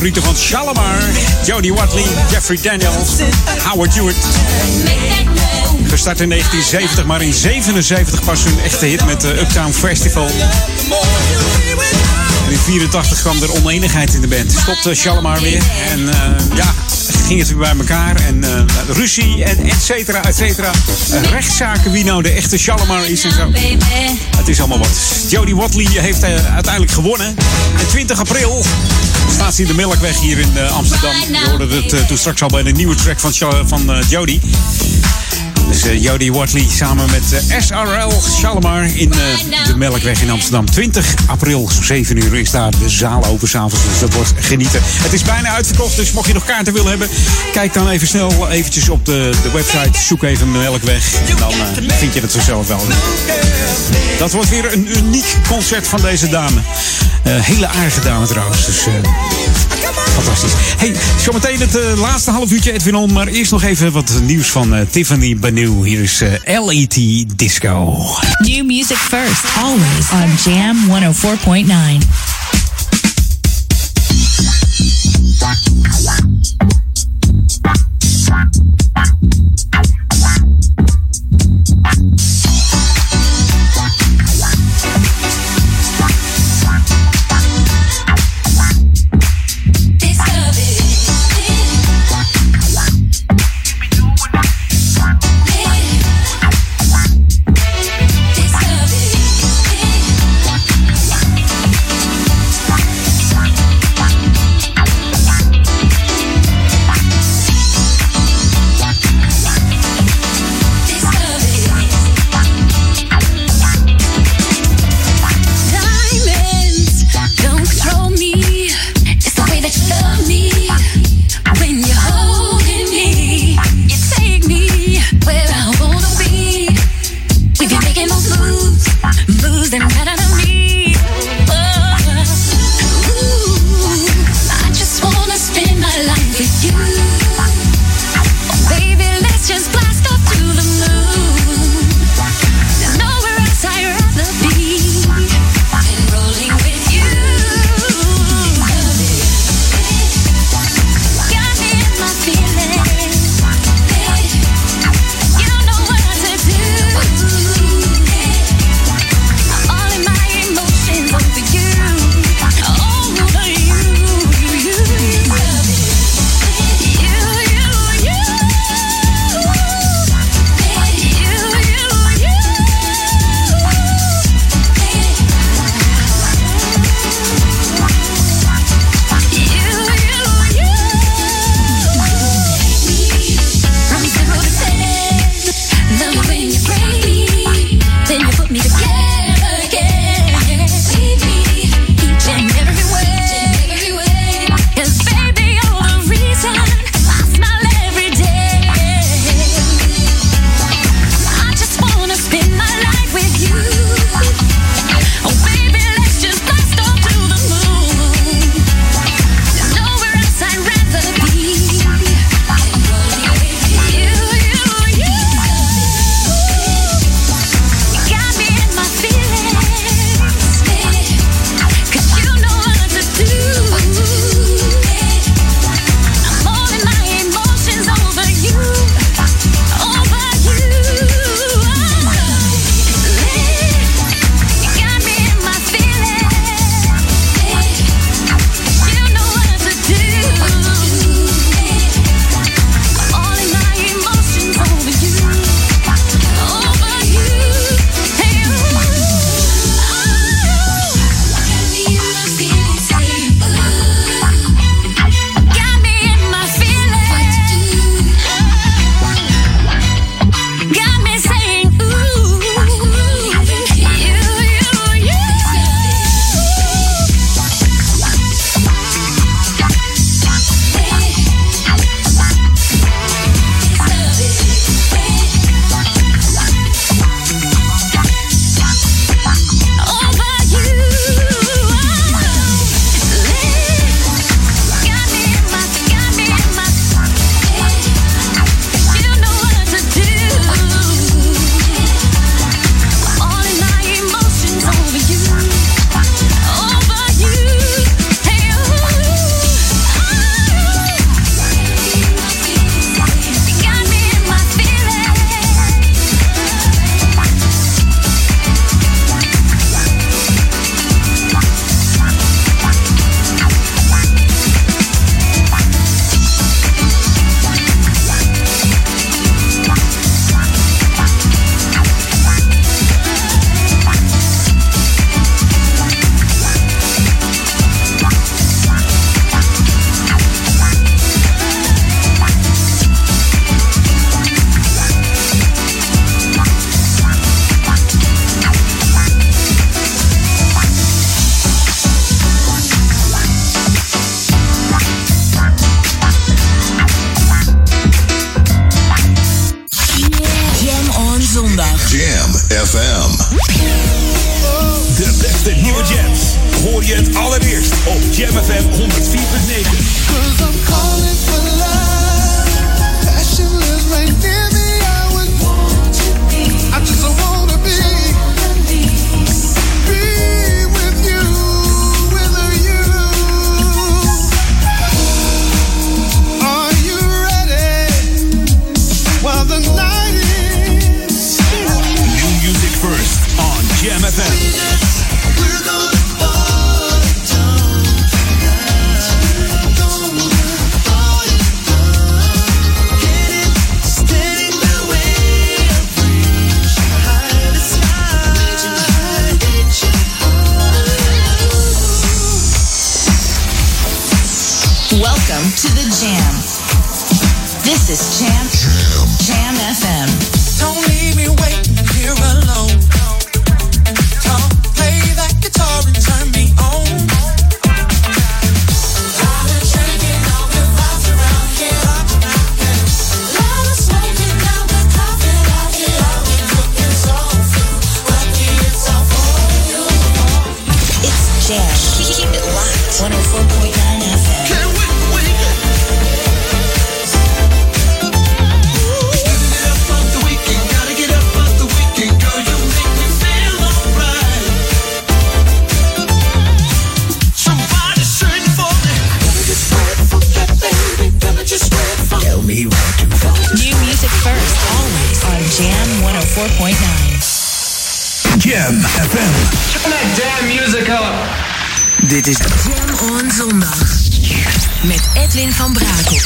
Favorieten van Shalimar. Jodie Watley, Jeffrey Daniels, Howard Hewitt. Gestart in 1970, maar in 77 pas hun echte hit met de Uptown Festival. In 84 kwam er oneenigheid in de band. Stopte Shalimar weer. En eh, ja, ging het weer bij elkaar. En eh, ruzie en et cetera, et cetera. Eh, rechtszaken wie nou de echte Shalimar is en zo. Het is allemaal wat. Jodie Watley heeft eh, uiteindelijk gewonnen. En 20 april staat ze in de Melkweg hier in eh, Amsterdam. Je hoorde het eh, toen straks al bij de nieuwe track van, van eh, Jodie. Dus eh, Jodie Watley samen met SRL Shalimar in de Melkweg in Amsterdam. 20 april, 7 uur is daar de zaal open s'avonds. Dus dat wordt genieten. Het is bijna uitverkocht, dus mocht je nog kaarten willen hebben... kijk dan even snel eventjes op de, de website. Zoek even Melkweg en dan vind je het vanzelf wel. Dat wordt weer een uniek concert van deze dame. Eh, hele aardige dame trouwens. Dus eh, fantastisch. Hey, zometeen het eh, laatste half uurtje Edwin On. Maar eerst nog even wat nieuws van Tiffany Banu. Hier is LET Disco. New music first, always on Jam 104.9. New music first, always on Jam 104.9. Jam FM. Turn that damn music up. Dit is Jam on zondag. Met Edwin van Brakel.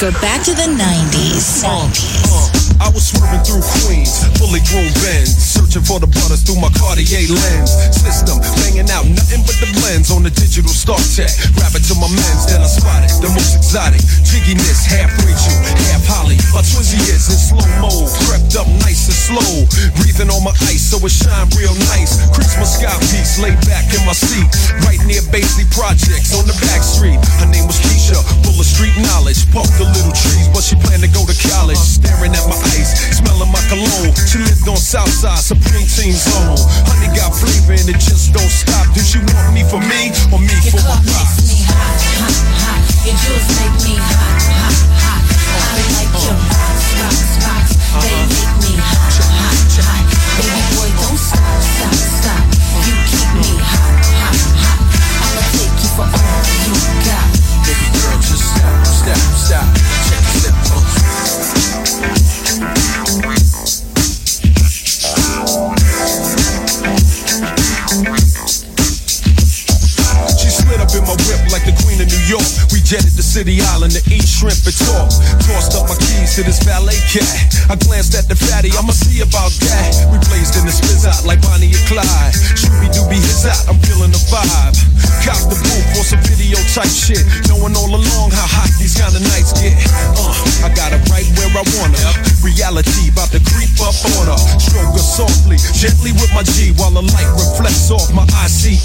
Go back to the 90s. Uh, uh, I was swerving through Queens, fully Benz, searching for the butters through my Cartier lens. System banging out nothing but the blends on the digital Star Tech. it to my mens, then I spot it. the most exotic jigginess, half Rachel, half Holly. My twizzy is in slow mo, crept up nice and slow, breathing on my ice so it shine real nice. Christmas sky piece, laid back in my seat, right near Baisley Projects on the back street. Her name was Keisha, full of street knowledge, parked the little trees, but she planned to go to college. Staring at my ice, smelling my cologne. She lived on Southside, Supreme Team Zone. Honey got flavor and it just don't stop. Did she want me for me or me for my pops? Your jewels make me hot, hot, hot. I like uh. your to this valet cat. I glanced at the fatty, I'ma see about that. We blazed in the spizz out like Bonnie and Clyde. Shooby dooby his out, I'm feeling the vibe. Cop the booth for some video type shit. Knowing all along how hot these kind of nights get. Uh, I got it right where I want her. Reality about to creep up on her. Stroke her softly, gently with my G while the light reflects off my ICE.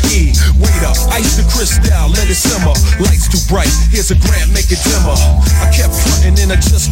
Wait up, ice the crystal, let it simmer. Lights too bright, here's a grant, make it dimmer. I kept fronting and I just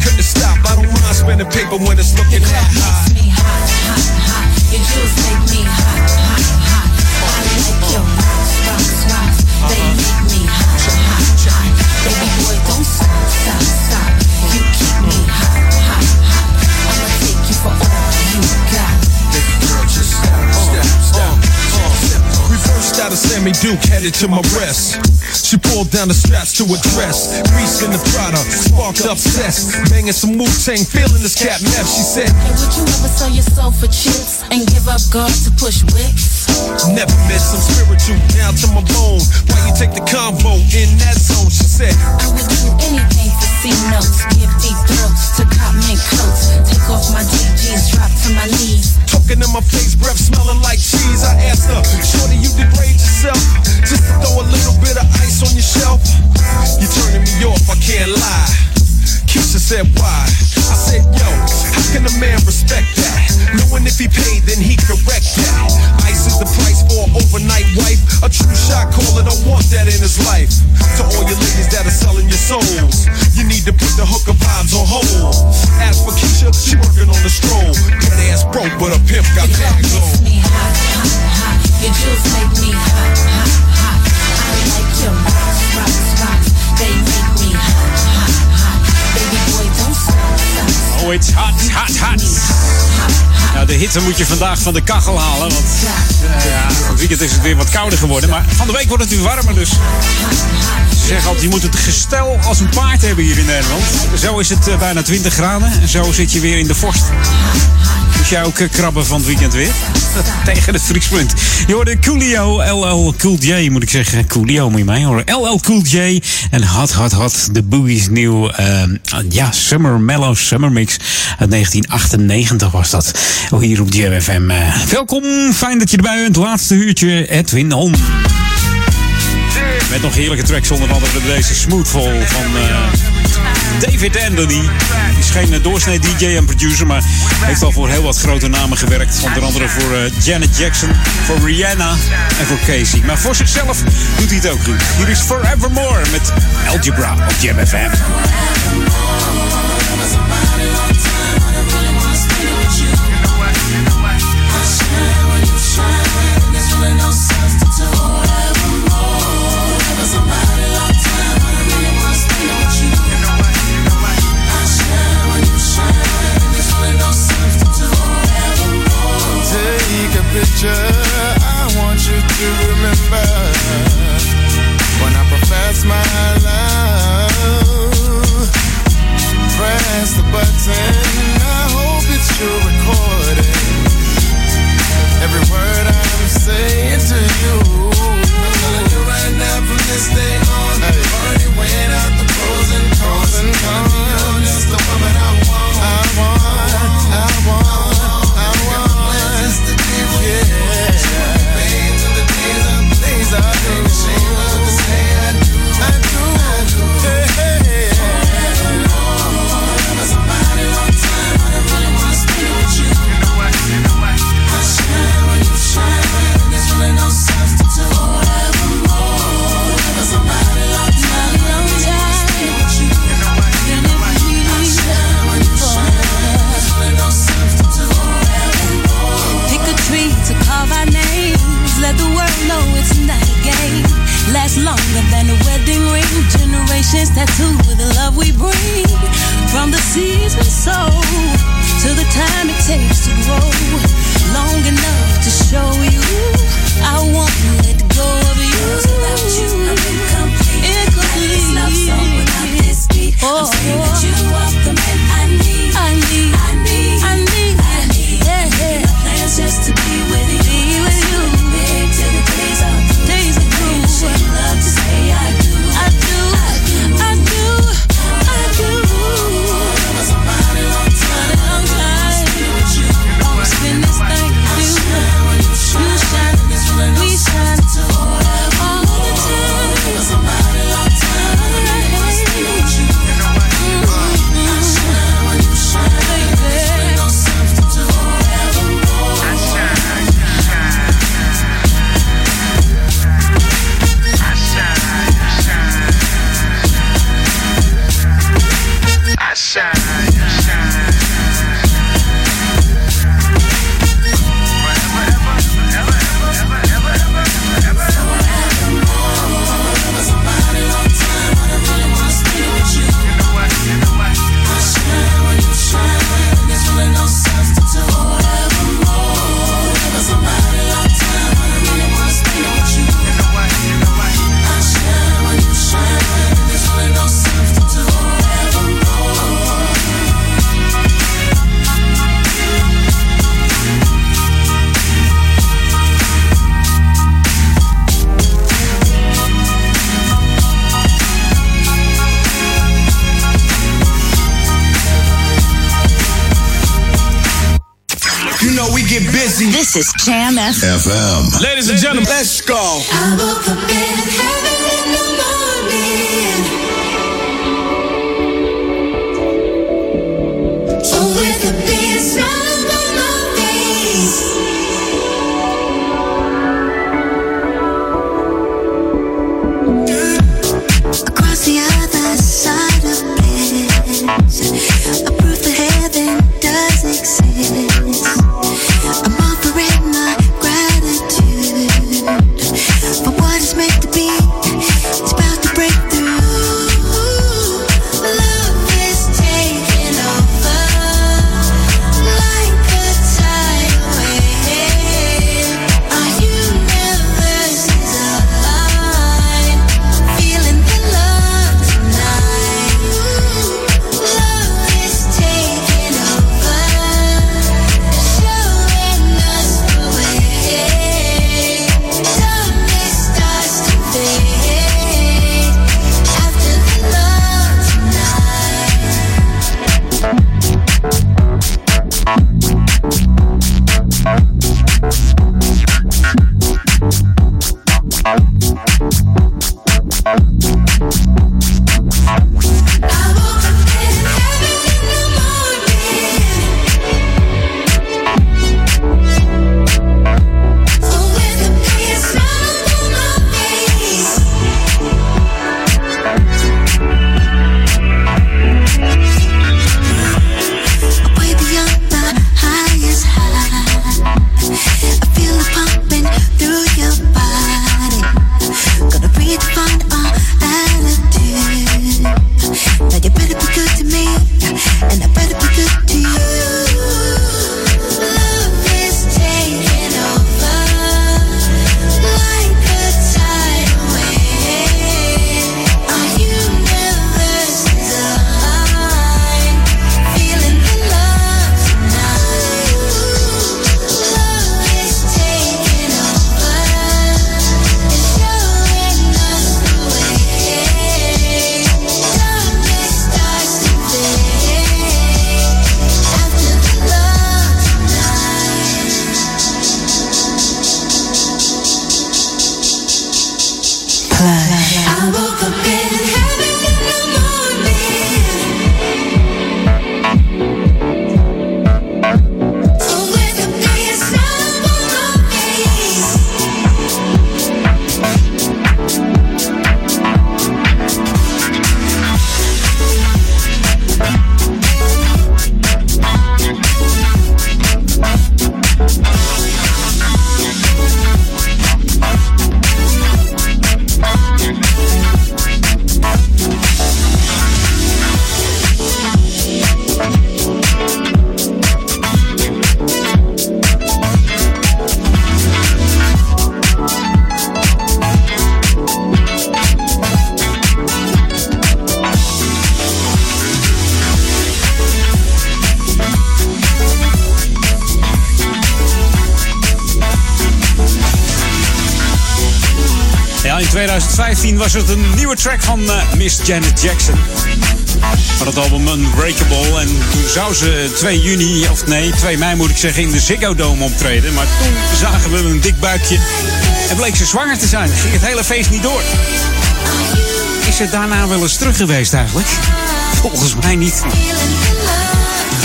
Duke headed to my breast. She pulled down the straps to her dress. Grease in the Prada, sparked obsessed. Banging some Wu Tang, feeling this cat meth. She said, Hey, would you ever sell your soul for chips and give up God to push wicks? Never miss some spiritual down to my bone. Why you take the convo in that zone? She said, I would do anything for C notes, give deep throats to coats, take off my DGs, drop to my knees. Talking in my face, breath smelling like cheese. I asked her, Shorty, you degrade yourself just to throw a little bit of ice on your shelf. You're turning me off, I can't lie. Keisha said, why? I said, yo, how can a man respect that? Knowing if he paid, then he correct that. Ice is the price for an overnight wife. A true shot caller don't want that in his life. To all your ladies that are selling your souls, you need to put the hooker vibes on hold. As for Keisha, she working on the stroll. Dead ass broke, but a pimp got bags on. Me hot, hot, hot. Your jewels make me hot, hot, hot. I like your rocks, rocks, rocks. They make me hot, hot, hot. Baby boy, don't stop, stop. Oh, it's hot, hot, hot. Nou, de hitte moet je vandaag van de kachel halen. Want eh, ja, van het weekend is het weer wat kouder geworden. Maar van de week wordt het weer warmer. Dus ze zeggen altijd, je moet het gestel als een paard hebben hier in Nederland. Zo is het eh, bijna 20 graden. En zo zit je weer in de vorst. Moet jij ook eh, krabben van het weekend weer? Tegen het vriespunt. Je hoorde Coolio, LL Cool J moet ik zeggen. Coolio moet je mij horen. LL Cool J en Hot Hot Hot. De Boogies nieuw, ehm, ja, Summer Mellow Summer Mix uit 1998 was dat. Hier op JFM. Eh, welkom, fijn dat je erbij bent. Laatste uurtje, Edwin On. Met nog heerlijke tracks, onder andere deze Smoothfall van eh, David Anthony. Die is geen doorsnee DJ en producer, maar heeft al voor heel wat grote namen gewerkt. Onder andere voor eh, Janet Jackson, voor Rihanna en voor Casey. Maar voor zichzelf doet hij het ook goed. Hier is Forevermore met Algebra op Jam FM. Picture. I want you to remember when I profess my love. Press the button. Generations tattooed with the love we bring. From the seeds we sow to the time it takes to grow. Long enough to show you I won't let go of you. Without you, I'm incomplete. Incomplete. Love song without this beat. I'm oh. saying that you are know we get busy. This is Jam FM. FM. Ladies and gentlemen, let's go. Nieuwe track van eh, Miss Janet Jackson. Van het album Unbreakable. En toen zou ze 2 juni, of nee, 2 mei moet ik zeggen, in de Ziggo Dome optreden. Maar toen zagen we een dik buikje. En bleek ze zwanger te zijn. Ging het hele feest niet door. Is ze daarna wel eens terug geweest eigenlijk? Volgens mij niet.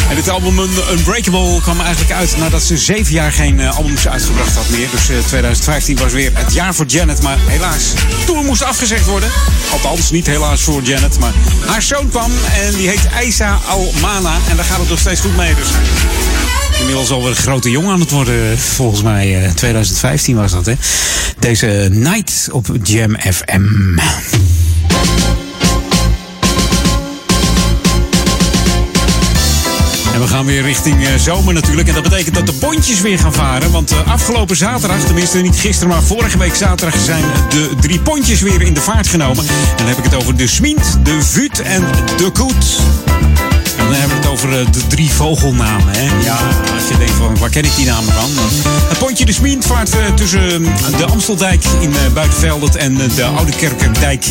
En dit album Un- Unbreakable kwam eigenlijk uit nadat ze zeven jaar geen eh, albums uitgebracht had meer. Dus eh, 2015 was weer het jaar voor Janet. Maar helaas, tour moest afgezegd worden. Althans, niet helaas voor Janet. Maar haar zoon kwam en die heet Aisa Almana. En daar gaat het nog steeds goed mee. Dus inmiddels alweer een grote jongen aan het worden. Volgens mij eh, 2015 was dat, hè. Deze Night op Jam FM. Weer richting eh, zomer natuurlijk. En dat betekent dat de pontjes weer gaan varen. Want eh, afgelopen zaterdag, tenminste niet gisteren, maar vorige week zaterdag zijn de drie pontjes weer in de vaart genomen. En dan heb ik het over de Smint, de Vuut en de Koet. Over eh, de drie vogelnamen. Hè? Ja, als je denkt van waar ken ik die namen van? Het pontje de Smient vaart eh, tussen eh, de Amsteldijk in Buitenveldert en de Oude Kerkerdijk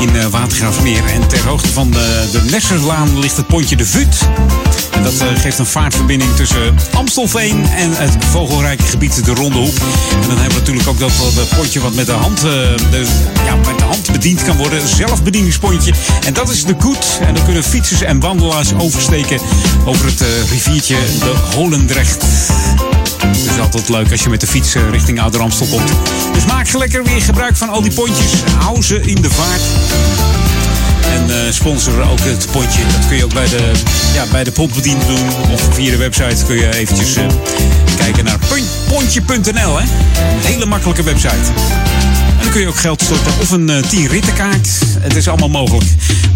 in Watergraafsmeer. En ter hoogte van de, de Nesserlaan ligt het pontje de Vut. En dat geeft een vaartverbinding tussen Amstelveen en het vogelrijke gebied de Ronde Hoep. En dan hebben we natuurlijk ook dat, dat pontje wat met de hand, de, ja, met de hand bediend kan worden. Zelfbedieningspontje. En dat is de Goed. En dan kunnen fietsers en wandelaars oversteken over het eh, riviertje de Holendrecht. Het is altijd leuk als je met de fiets eh, richting Ouder Amstel komt. Dus maak lekker weer gebruik van al die pontjes. Hou ze in de vaart. En eh sponsor ook het pontje. Dat kun je ook bij de, ja, bij de doen. Of via de website kun je eventjes kijken naar pontje.nl. Een hele makkelijke website. En dan kun je ook geld storten of een eh 10 rittenkaart. Het is allemaal mogelijk.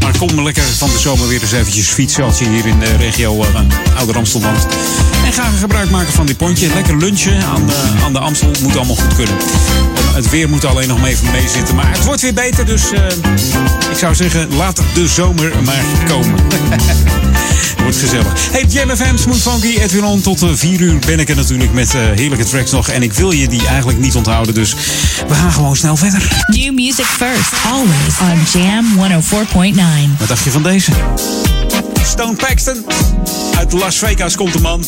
Maar kom lekker van de zomer weer eens eventjes fietsen als je hier in de regio uh, Ouder Amstel woont. En ga gebruik maken van die pontje. Lekker lunchen aan de, aan de Amstel. Moet allemaal goed kunnen. Het weer moet alleen nog maar even meezitten. Maar het wordt weer beter. Dus eh, ik zou zeggen, laat de zomer maar komen. Wordt gezellig. Hey, Jam FM, Smooth Funky, Edwin On. Tot 4 uur ben ik er natuurlijk met eh, heerlijke tracks nog. En ik wil je die eigenlijk niet onthouden. Dus we gaan gewoon snel verder. New music first, always on Jam 104.9. Wat dacht je van deze? Stone Paxton. Uit Las Vegas komt de man.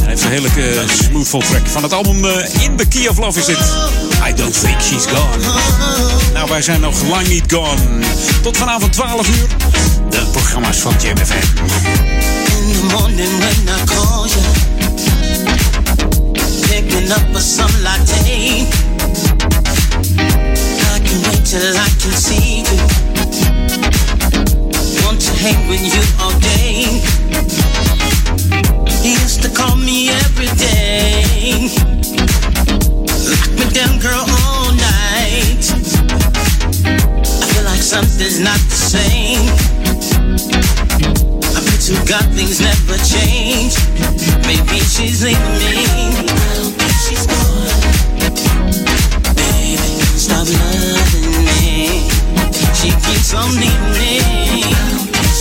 Hij heeft een heerlijke smoothful track. Van het album eh, In the Key of Love is dit. I don't think she's gone. Nou, wij zijn nog lang niet gone. Tot vanavond 12 uur. De programma's van Jam FM. In the morning when I call you, picking up a some latte. I can wait till I can see you. With you all day. He used to call me every day. Lock me down, girl, all night. I feel like something's not the same. I bet you God things never change. Maybe she's leaving me. I she's gone. Baby, stop loving me. She keeps on leaving me.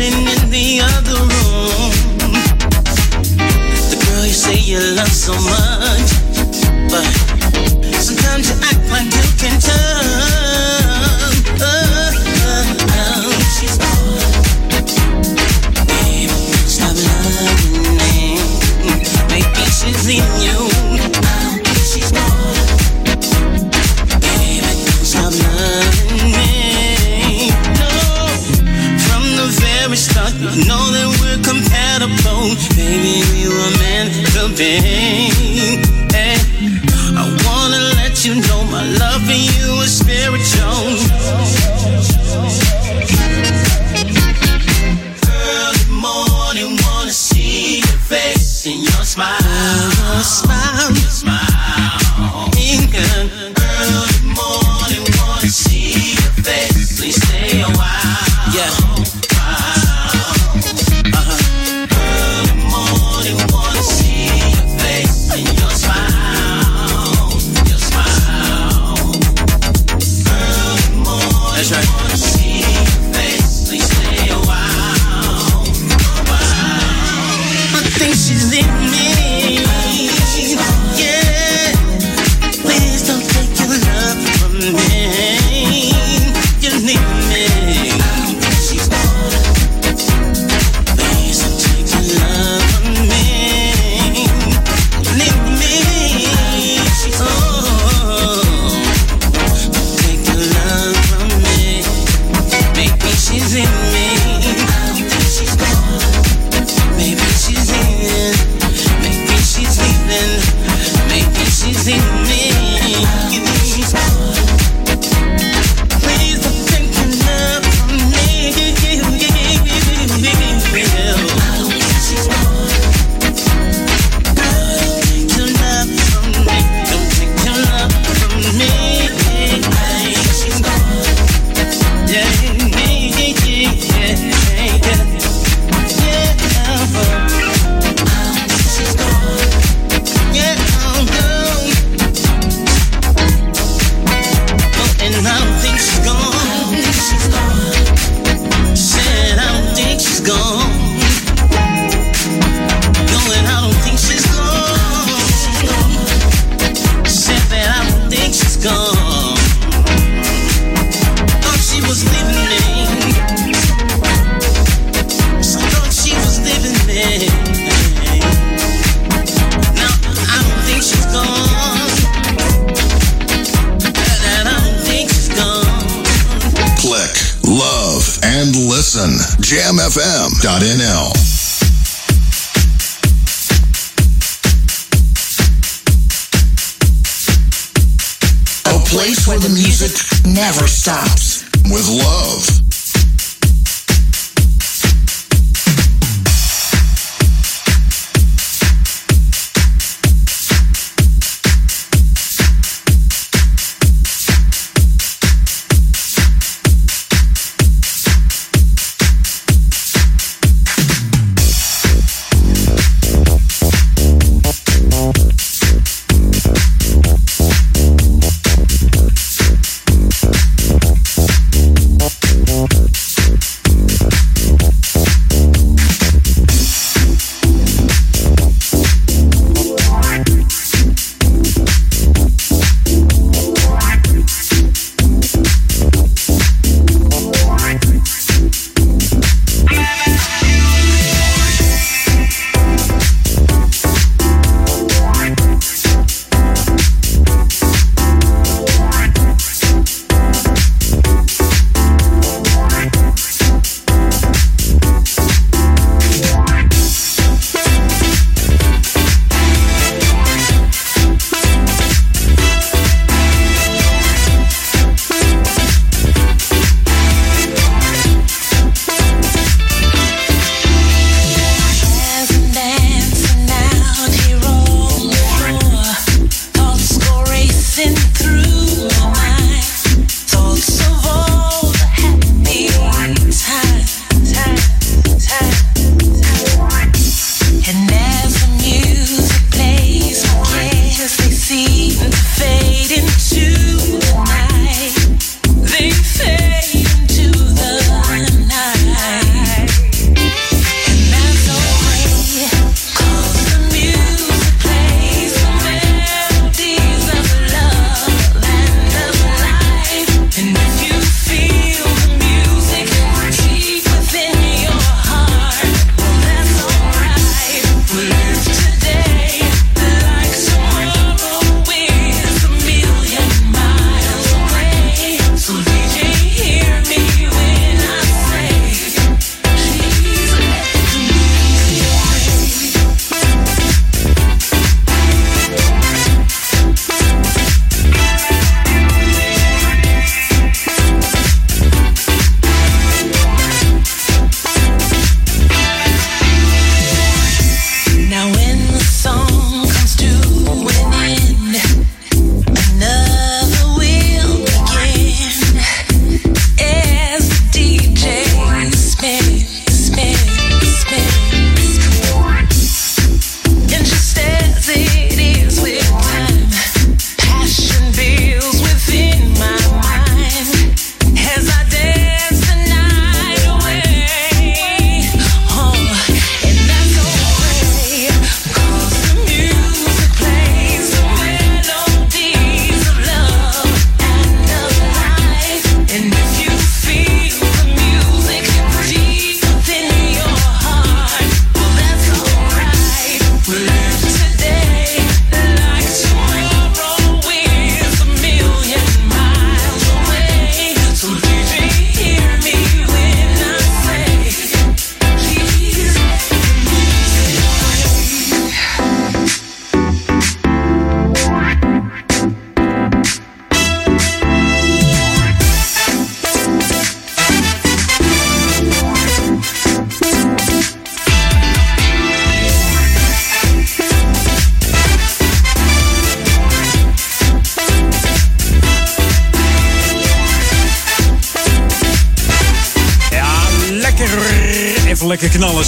Sitting in the other room. The girl you say you love so much. But sometimes you act like you can turn. She's gone. Babe, stop loving me. Maybe she's leaving thing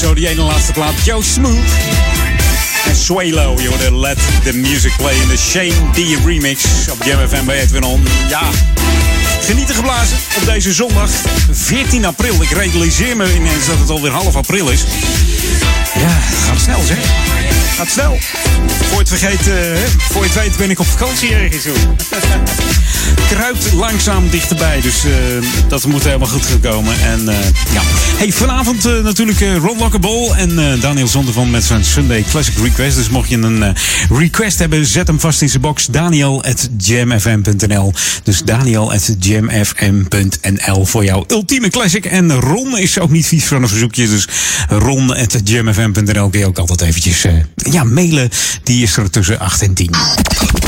zo, die ene laatste plaat. Joe Smooth. En Swalo, je hoorde Let the Music Play in de Shane D remix op Jam FM bij Edwin On. Ja, genieten geblazen op deze zondag 14 april. Ik realiseer me ineens dat het alweer half april is. Ja, gaat snel zeg. Gaat snel. Voor het vergeet, eh, hè, voor je het weet ben ik op vakantie ergens. Kruipt langzaam dichterbij, dus eh, dat moet helemaal goed gaan komen. En eh, ja, hey, vanavond eh, natuurlijk Ron Lockable en Daniel Zondervan met zijn Sunday Classic Request. Dus mocht je een request hebben, zet hem vast in zijn box. Daniel at jamfm.nl. Dus Daniel at jamfm.nl voor jouw ultieme classic. En Ron is ook niet vies van een verzoekje, dus Ron at jamfm.nl kun je ook altijd eventjes eh, ja, mailen. Die is er tussen 8 en 10.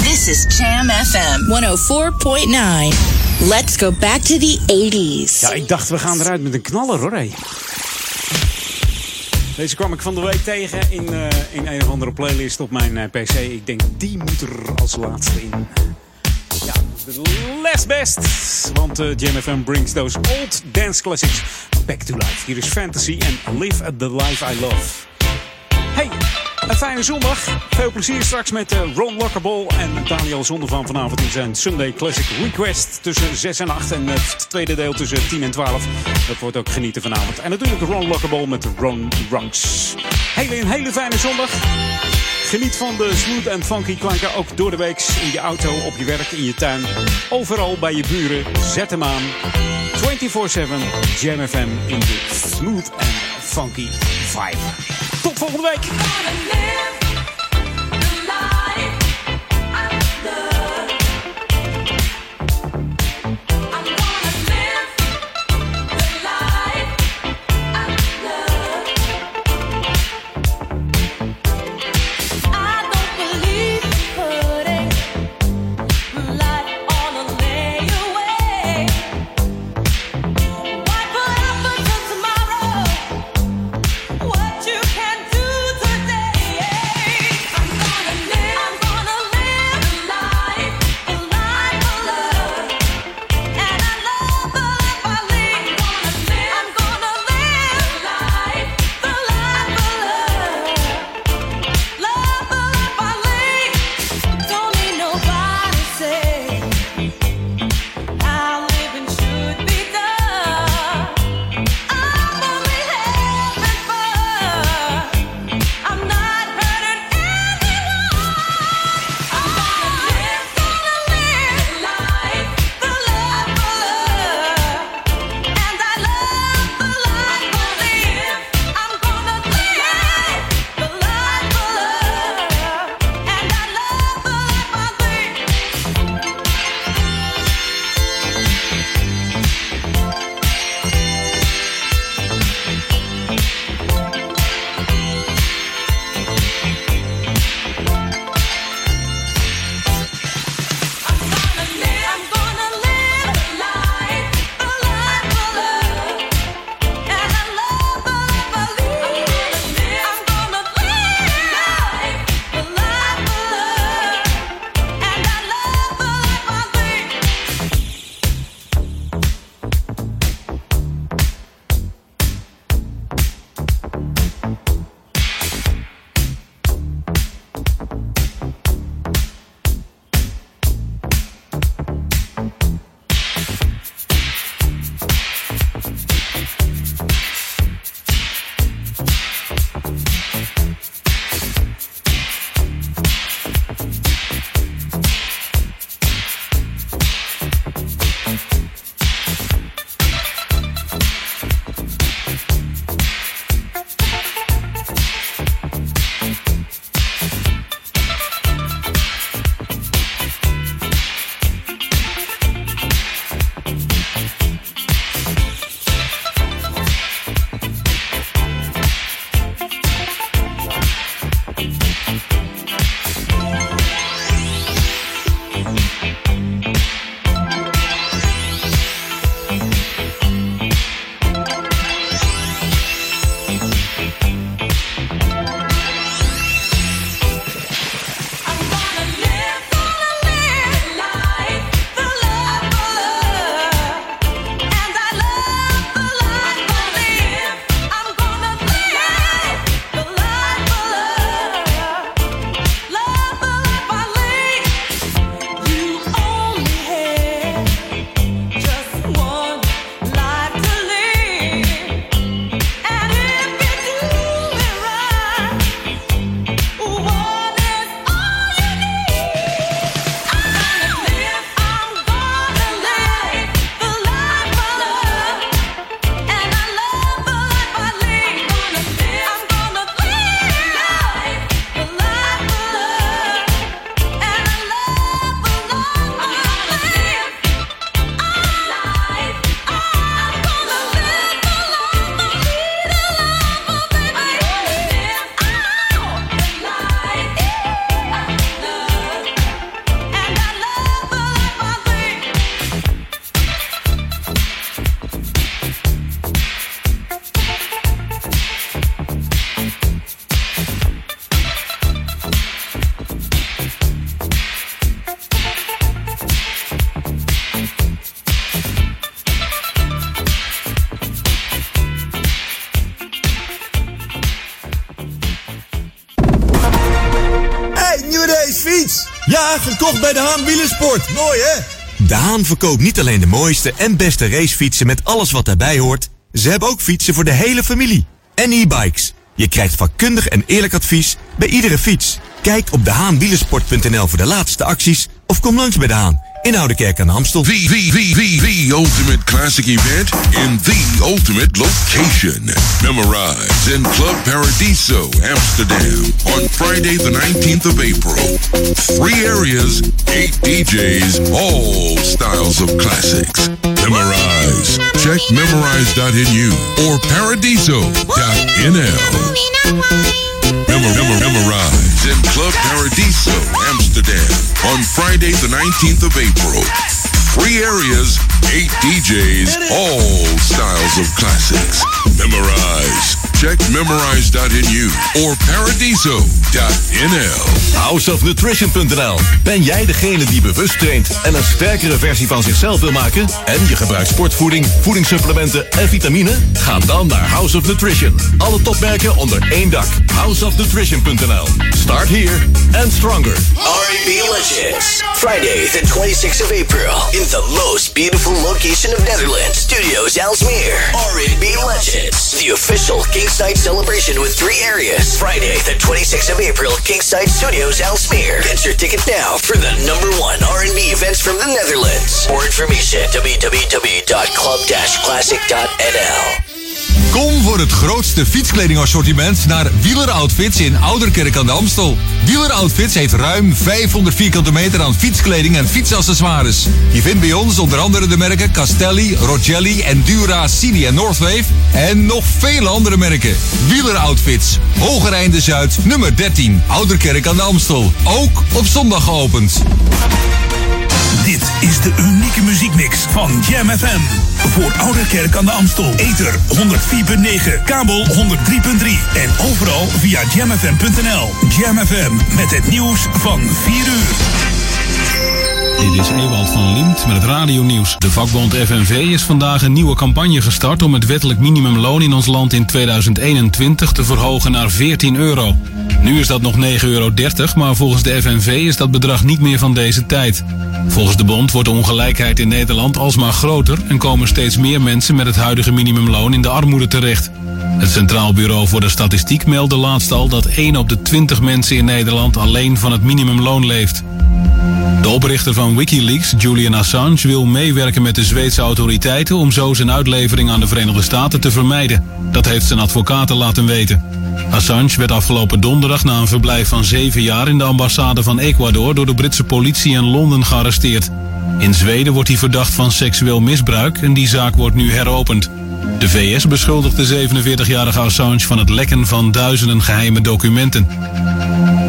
This is Jam FM 104.9. Let's go back to the 80s. Ja, ik dacht we gaan eruit met een knaller hoor. Hey. Deze kwam ik van de week tegen in, eh, in een of andere playlist op mijn eh, PC. Ik denk, die moet er als laatste in. Ja, de last best. Want uh, Jam FM brings those old dance classics back to life. Hier is Fantasy en Live at the Life I Love. Hey, een fijne zondag. Veel plezier straks met eh, Ron Lockerball en Daniel Zondervan vanavond in zijn Sunday Classic Request tussen 6 en 8. En het tweede deel tussen 10 en 12. Dat wordt ook genieten vanavond. En natuurlijk Ron Lockerball met Ron Runks. Hele, een hele fijne zondag. Geniet van de smooth en funky klanken ook door de week in je auto, op je werk, in je tuin. Overal bij je buren. Zet hem aan. 24-7 Jam FM in de smooth en funky vibe. Tot volgende week. Bij de Haan Wielersport. Mooi hè? De Haan verkoopt niet alleen de mooiste en beste racefietsen met alles wat daarbij hoort. Ze hebben ook fietsen voor de hele familie. En e-bikes. Je krijgt vakkundig en eerlijk advies bij iedere fiets. Kijk op dehaanwielersport.nl voor de laatste acties of kom langs bij De Haan in Oudekerk aan de Amstel. The, the, the, the, the ultimate classic event in the ultimate location. Memorize in Club Paradiso, Amsterdam on Friday the 19th of April. Three areas, eight DJs, all styles of classics. Memorize. Check memorize.nu or paradiso.nl. Memor- memor- memorize in Club Paradiso, Amsterdam on Friday the 19th of April. Three areas, eight DJs, all styles of classics. Memorize. Check memorize.nu or paradiso.nl. Houseofnutrition.nl. Ben jij degene die bewust traint en een sterkere versie van zichzelf wil maken? En je gebruikt sportvoeding, voedingssupplementen en vitamine? Ga dan naar House of Nutrition. Alle topmerken onder één dak. Houseofnutrition.nl. Start here and stronger. R&B Legends. Friday, the 26th of April, in the most beautiful location of Netherlands, Studios Alsmeer. R&B Legends, the official Kingside celebration with three areas. Friday, the 26th of April, Kingside Studios Alsmeer. Get your ticket now for the number one R&B events from the Netherlands. More information, www.club-classic.nl. Kom voor het grootste fietskledingassortiment naar Wieler Outfits in Ouderkerk aan de Amstel. Wieler Outfits heeft ruim 500 vierkante meter aan fietskleding en fietsaccessoires. Je vindt bij ons onder andere de merken Castelli, Rogelli, Endura, Cini en Northwave. En nog vele andere merken. Wieler Outfits, Hogereinde Zuid, nummer 13, Ouderkerk aan de Amstel. Ook op zondag geopend. Dit is de unieke muziekmix van Jam FM. Voor Ouderkerk aan de Amstel. Ether 104.9, kabel 103.3 en overal via jamfm.nl. Jam FM met het nieuws van 4 uur. Dit is Ewald van Liemt met het radionieuws. De vakbond FNV is vandaag een nieuwe campagne gestart om het wettelijk minimumloon in ons land in 2021 te verhogen naar 14 euro. Nu is dat nog 9,30 euro, maar volgens de FNV is dat bedrag niet meer van deze tijd. Volgens de bond wordt de ongelijkheid in Nederland alsmaar groter en komen steeds meer mensen met het huidige minimumloon in de armoede terecht. Het Centraal Bureau voor de Statistiek meldde laatst al dat 1 op de 20 mensen in Nederland alleen van het minimumloon leeft. De oprichter van Wikileaks, Julian Assange, wil meewerken met de Zweedse autoriteiten om zo zijn uitlevering aan de Verenigde Staten te vermijden. Dat heeft zijn advocaten laten weten. Assange werd afgelopen donderdag na een verblijf van zeven jaar in de ambassade van Ecuador door de Britse politie in Londen gearresteerd. In Zweden wordt hij verdacht van seksueel misbruik en die zaak wordt nu heropend. De VS beschuldigt de 47-jarige Assange van het lekken van duizenden geheime documenten.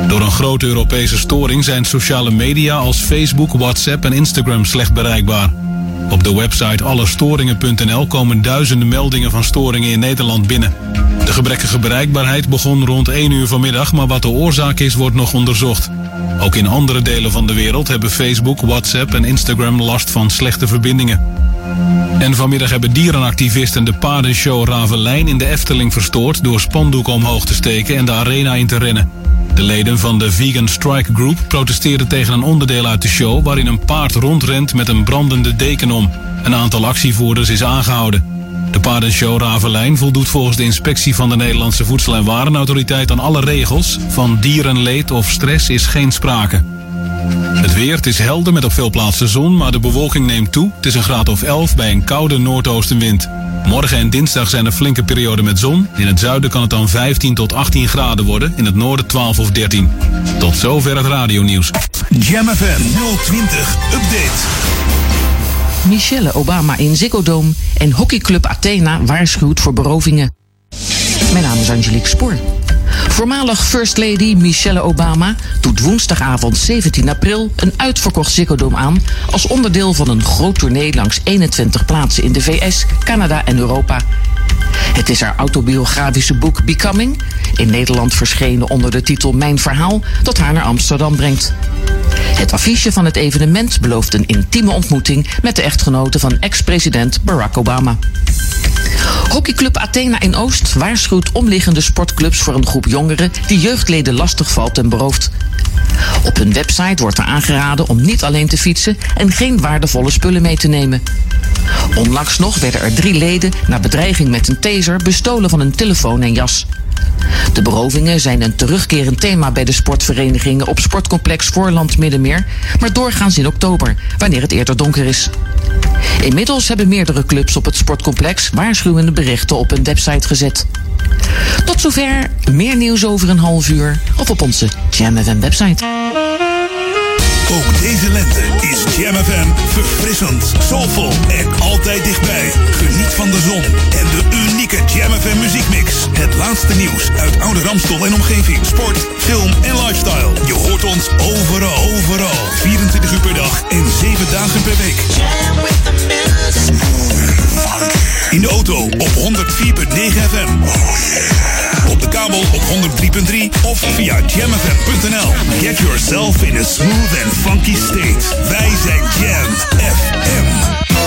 Door een grote Europese storing zijn sociale media als Facebook, WhatsApp en Instagram slecht bereikbaar. Op de website allestoringen.nl komen duizenden meldingen van storingen in Nederland binnen. De gebrekkige bereikbaarheid begon rond 1 uur vanmiddag, maar wat de oorzaak is, wordt nog onderzocht. Ook in andere delen van de wereld hebben Facebook, WhatsApp en Instagram last van slechte verbindingen. En vanmiddag hebben dierenactivisten de paardenshow Ravelijn in de Efteling verstoord door spandoeken omhoog te steken en de arena in te rennen. De leden van de Vegan Strike Group protesteerden tegen een onderdeel uit de show waarin een paard rondrent met een brandende deken om. Een aantal actievoerders is aangehouden. De paardenshow Ravelijn voldoet volgens de inspectie van de Nederlandse Voedsel- en Warenautoriteit aan alle regels. Van dierenleed of stress is geen sprake. Het weer, het is helder met op veel plaatsen zon, maar de bewolking neemt toe. Het is een graad of 11 bij een koude noordoostenwind. Morgen en dinsdag zijn er flinke perioden met zon. In het zuiden kan het dan 15 tot 18 graden worden, in het noorden 12 of 13. Tot zover het radionieuws. Jam FM 020 Update. Michelle Obama in Ziggo Dome en hockeyclub Athena waarschuwt voor berovingen. Mijn naam is Angelique Spoor. Voormalig First Lady Michelle Obama doet woensdagavond 17 april een uitverkocht Ziggo aan als onderdeel van een groot tournee langs 21 plaatsen in de VS, Canada en Europa. Het is haar autobiografische boek Becoming, in Nederland verschenen onder de titel Mijn Verhaal, dat haar naar Amsterdam brengt. Het affiche van het evenement belooft een intieme ontmoeting met de echtgenote van ex-president Barack Obama. Hockeyclub Athena in Oost waarschuwt omliggende sportclubs voor een groep jongeren die jeugdleden lastig valt en berooft. Op hun website wordt er aangeraden om niet alleen te fietsen en geen waardevolle spullen mee te nemen. Onlangs nog werden er drie leden na bedreiging met een taser bestolen van een telefoon en jas. De berovingen zijn een terugkerend thema bij de sportverenigingen op sportcomplex Voorland Middenmeer, maar doorgaans in oktober, wanneer het eerder donker is. Inmiddels hebben meerdere clubs op het sportcomplex waarschuwende berichten op hun website gezet. Tot zover, meer nieuws over een half uur of op onze Jam website. Ook deze lente is Jam FM verfrissend, soulvol en altijd dichtbij. Geniet van de zon en de unieke Jam FM muziekmix. Het laatste nieuws uit oude Ramstol en omgeving. Sport, film en lifestyle. Je hoort ons overal, overal. 24 uur per dag en 7 dagen per week. In de auto op 104.9 FM. Op de kabel op 103.3 of via jamfm.nl. Get yourself in a smooth and funky state. Wij zijn Jam FM.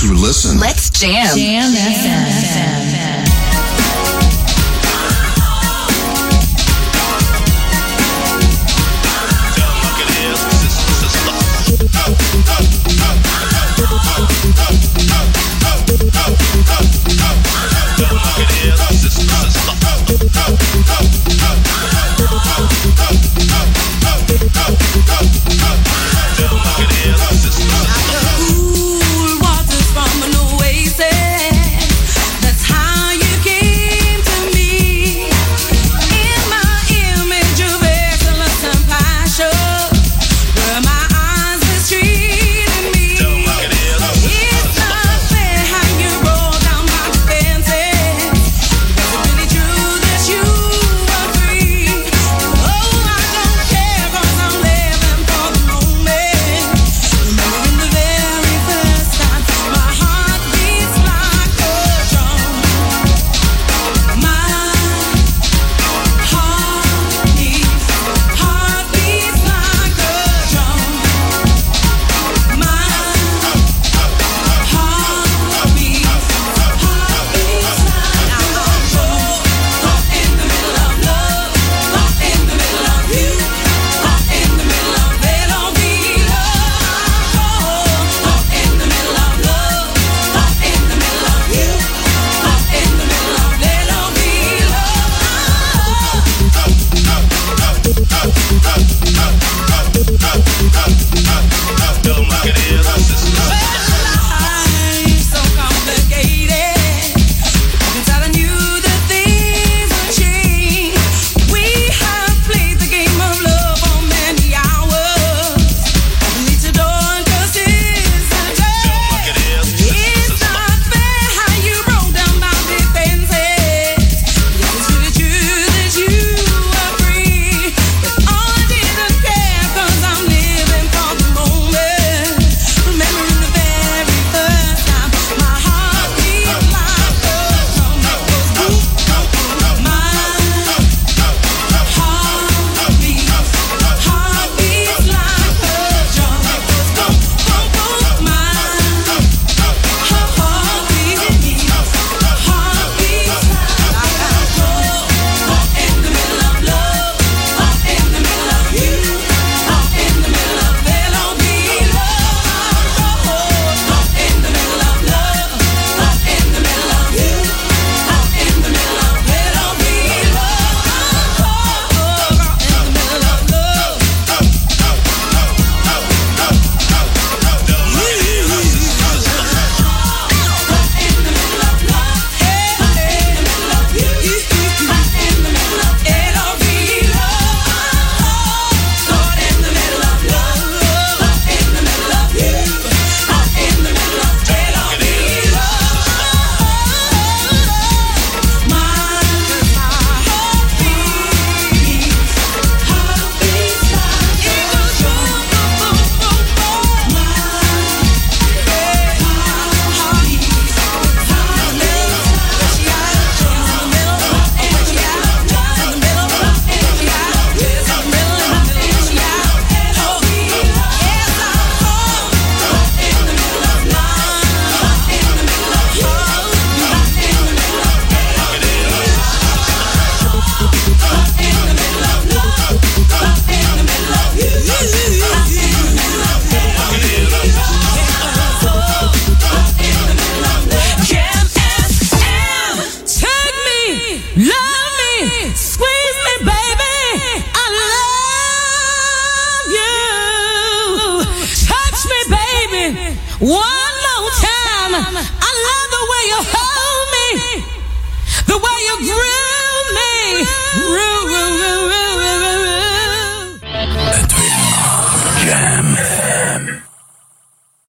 For those who listen. Let's jam. Jam FM.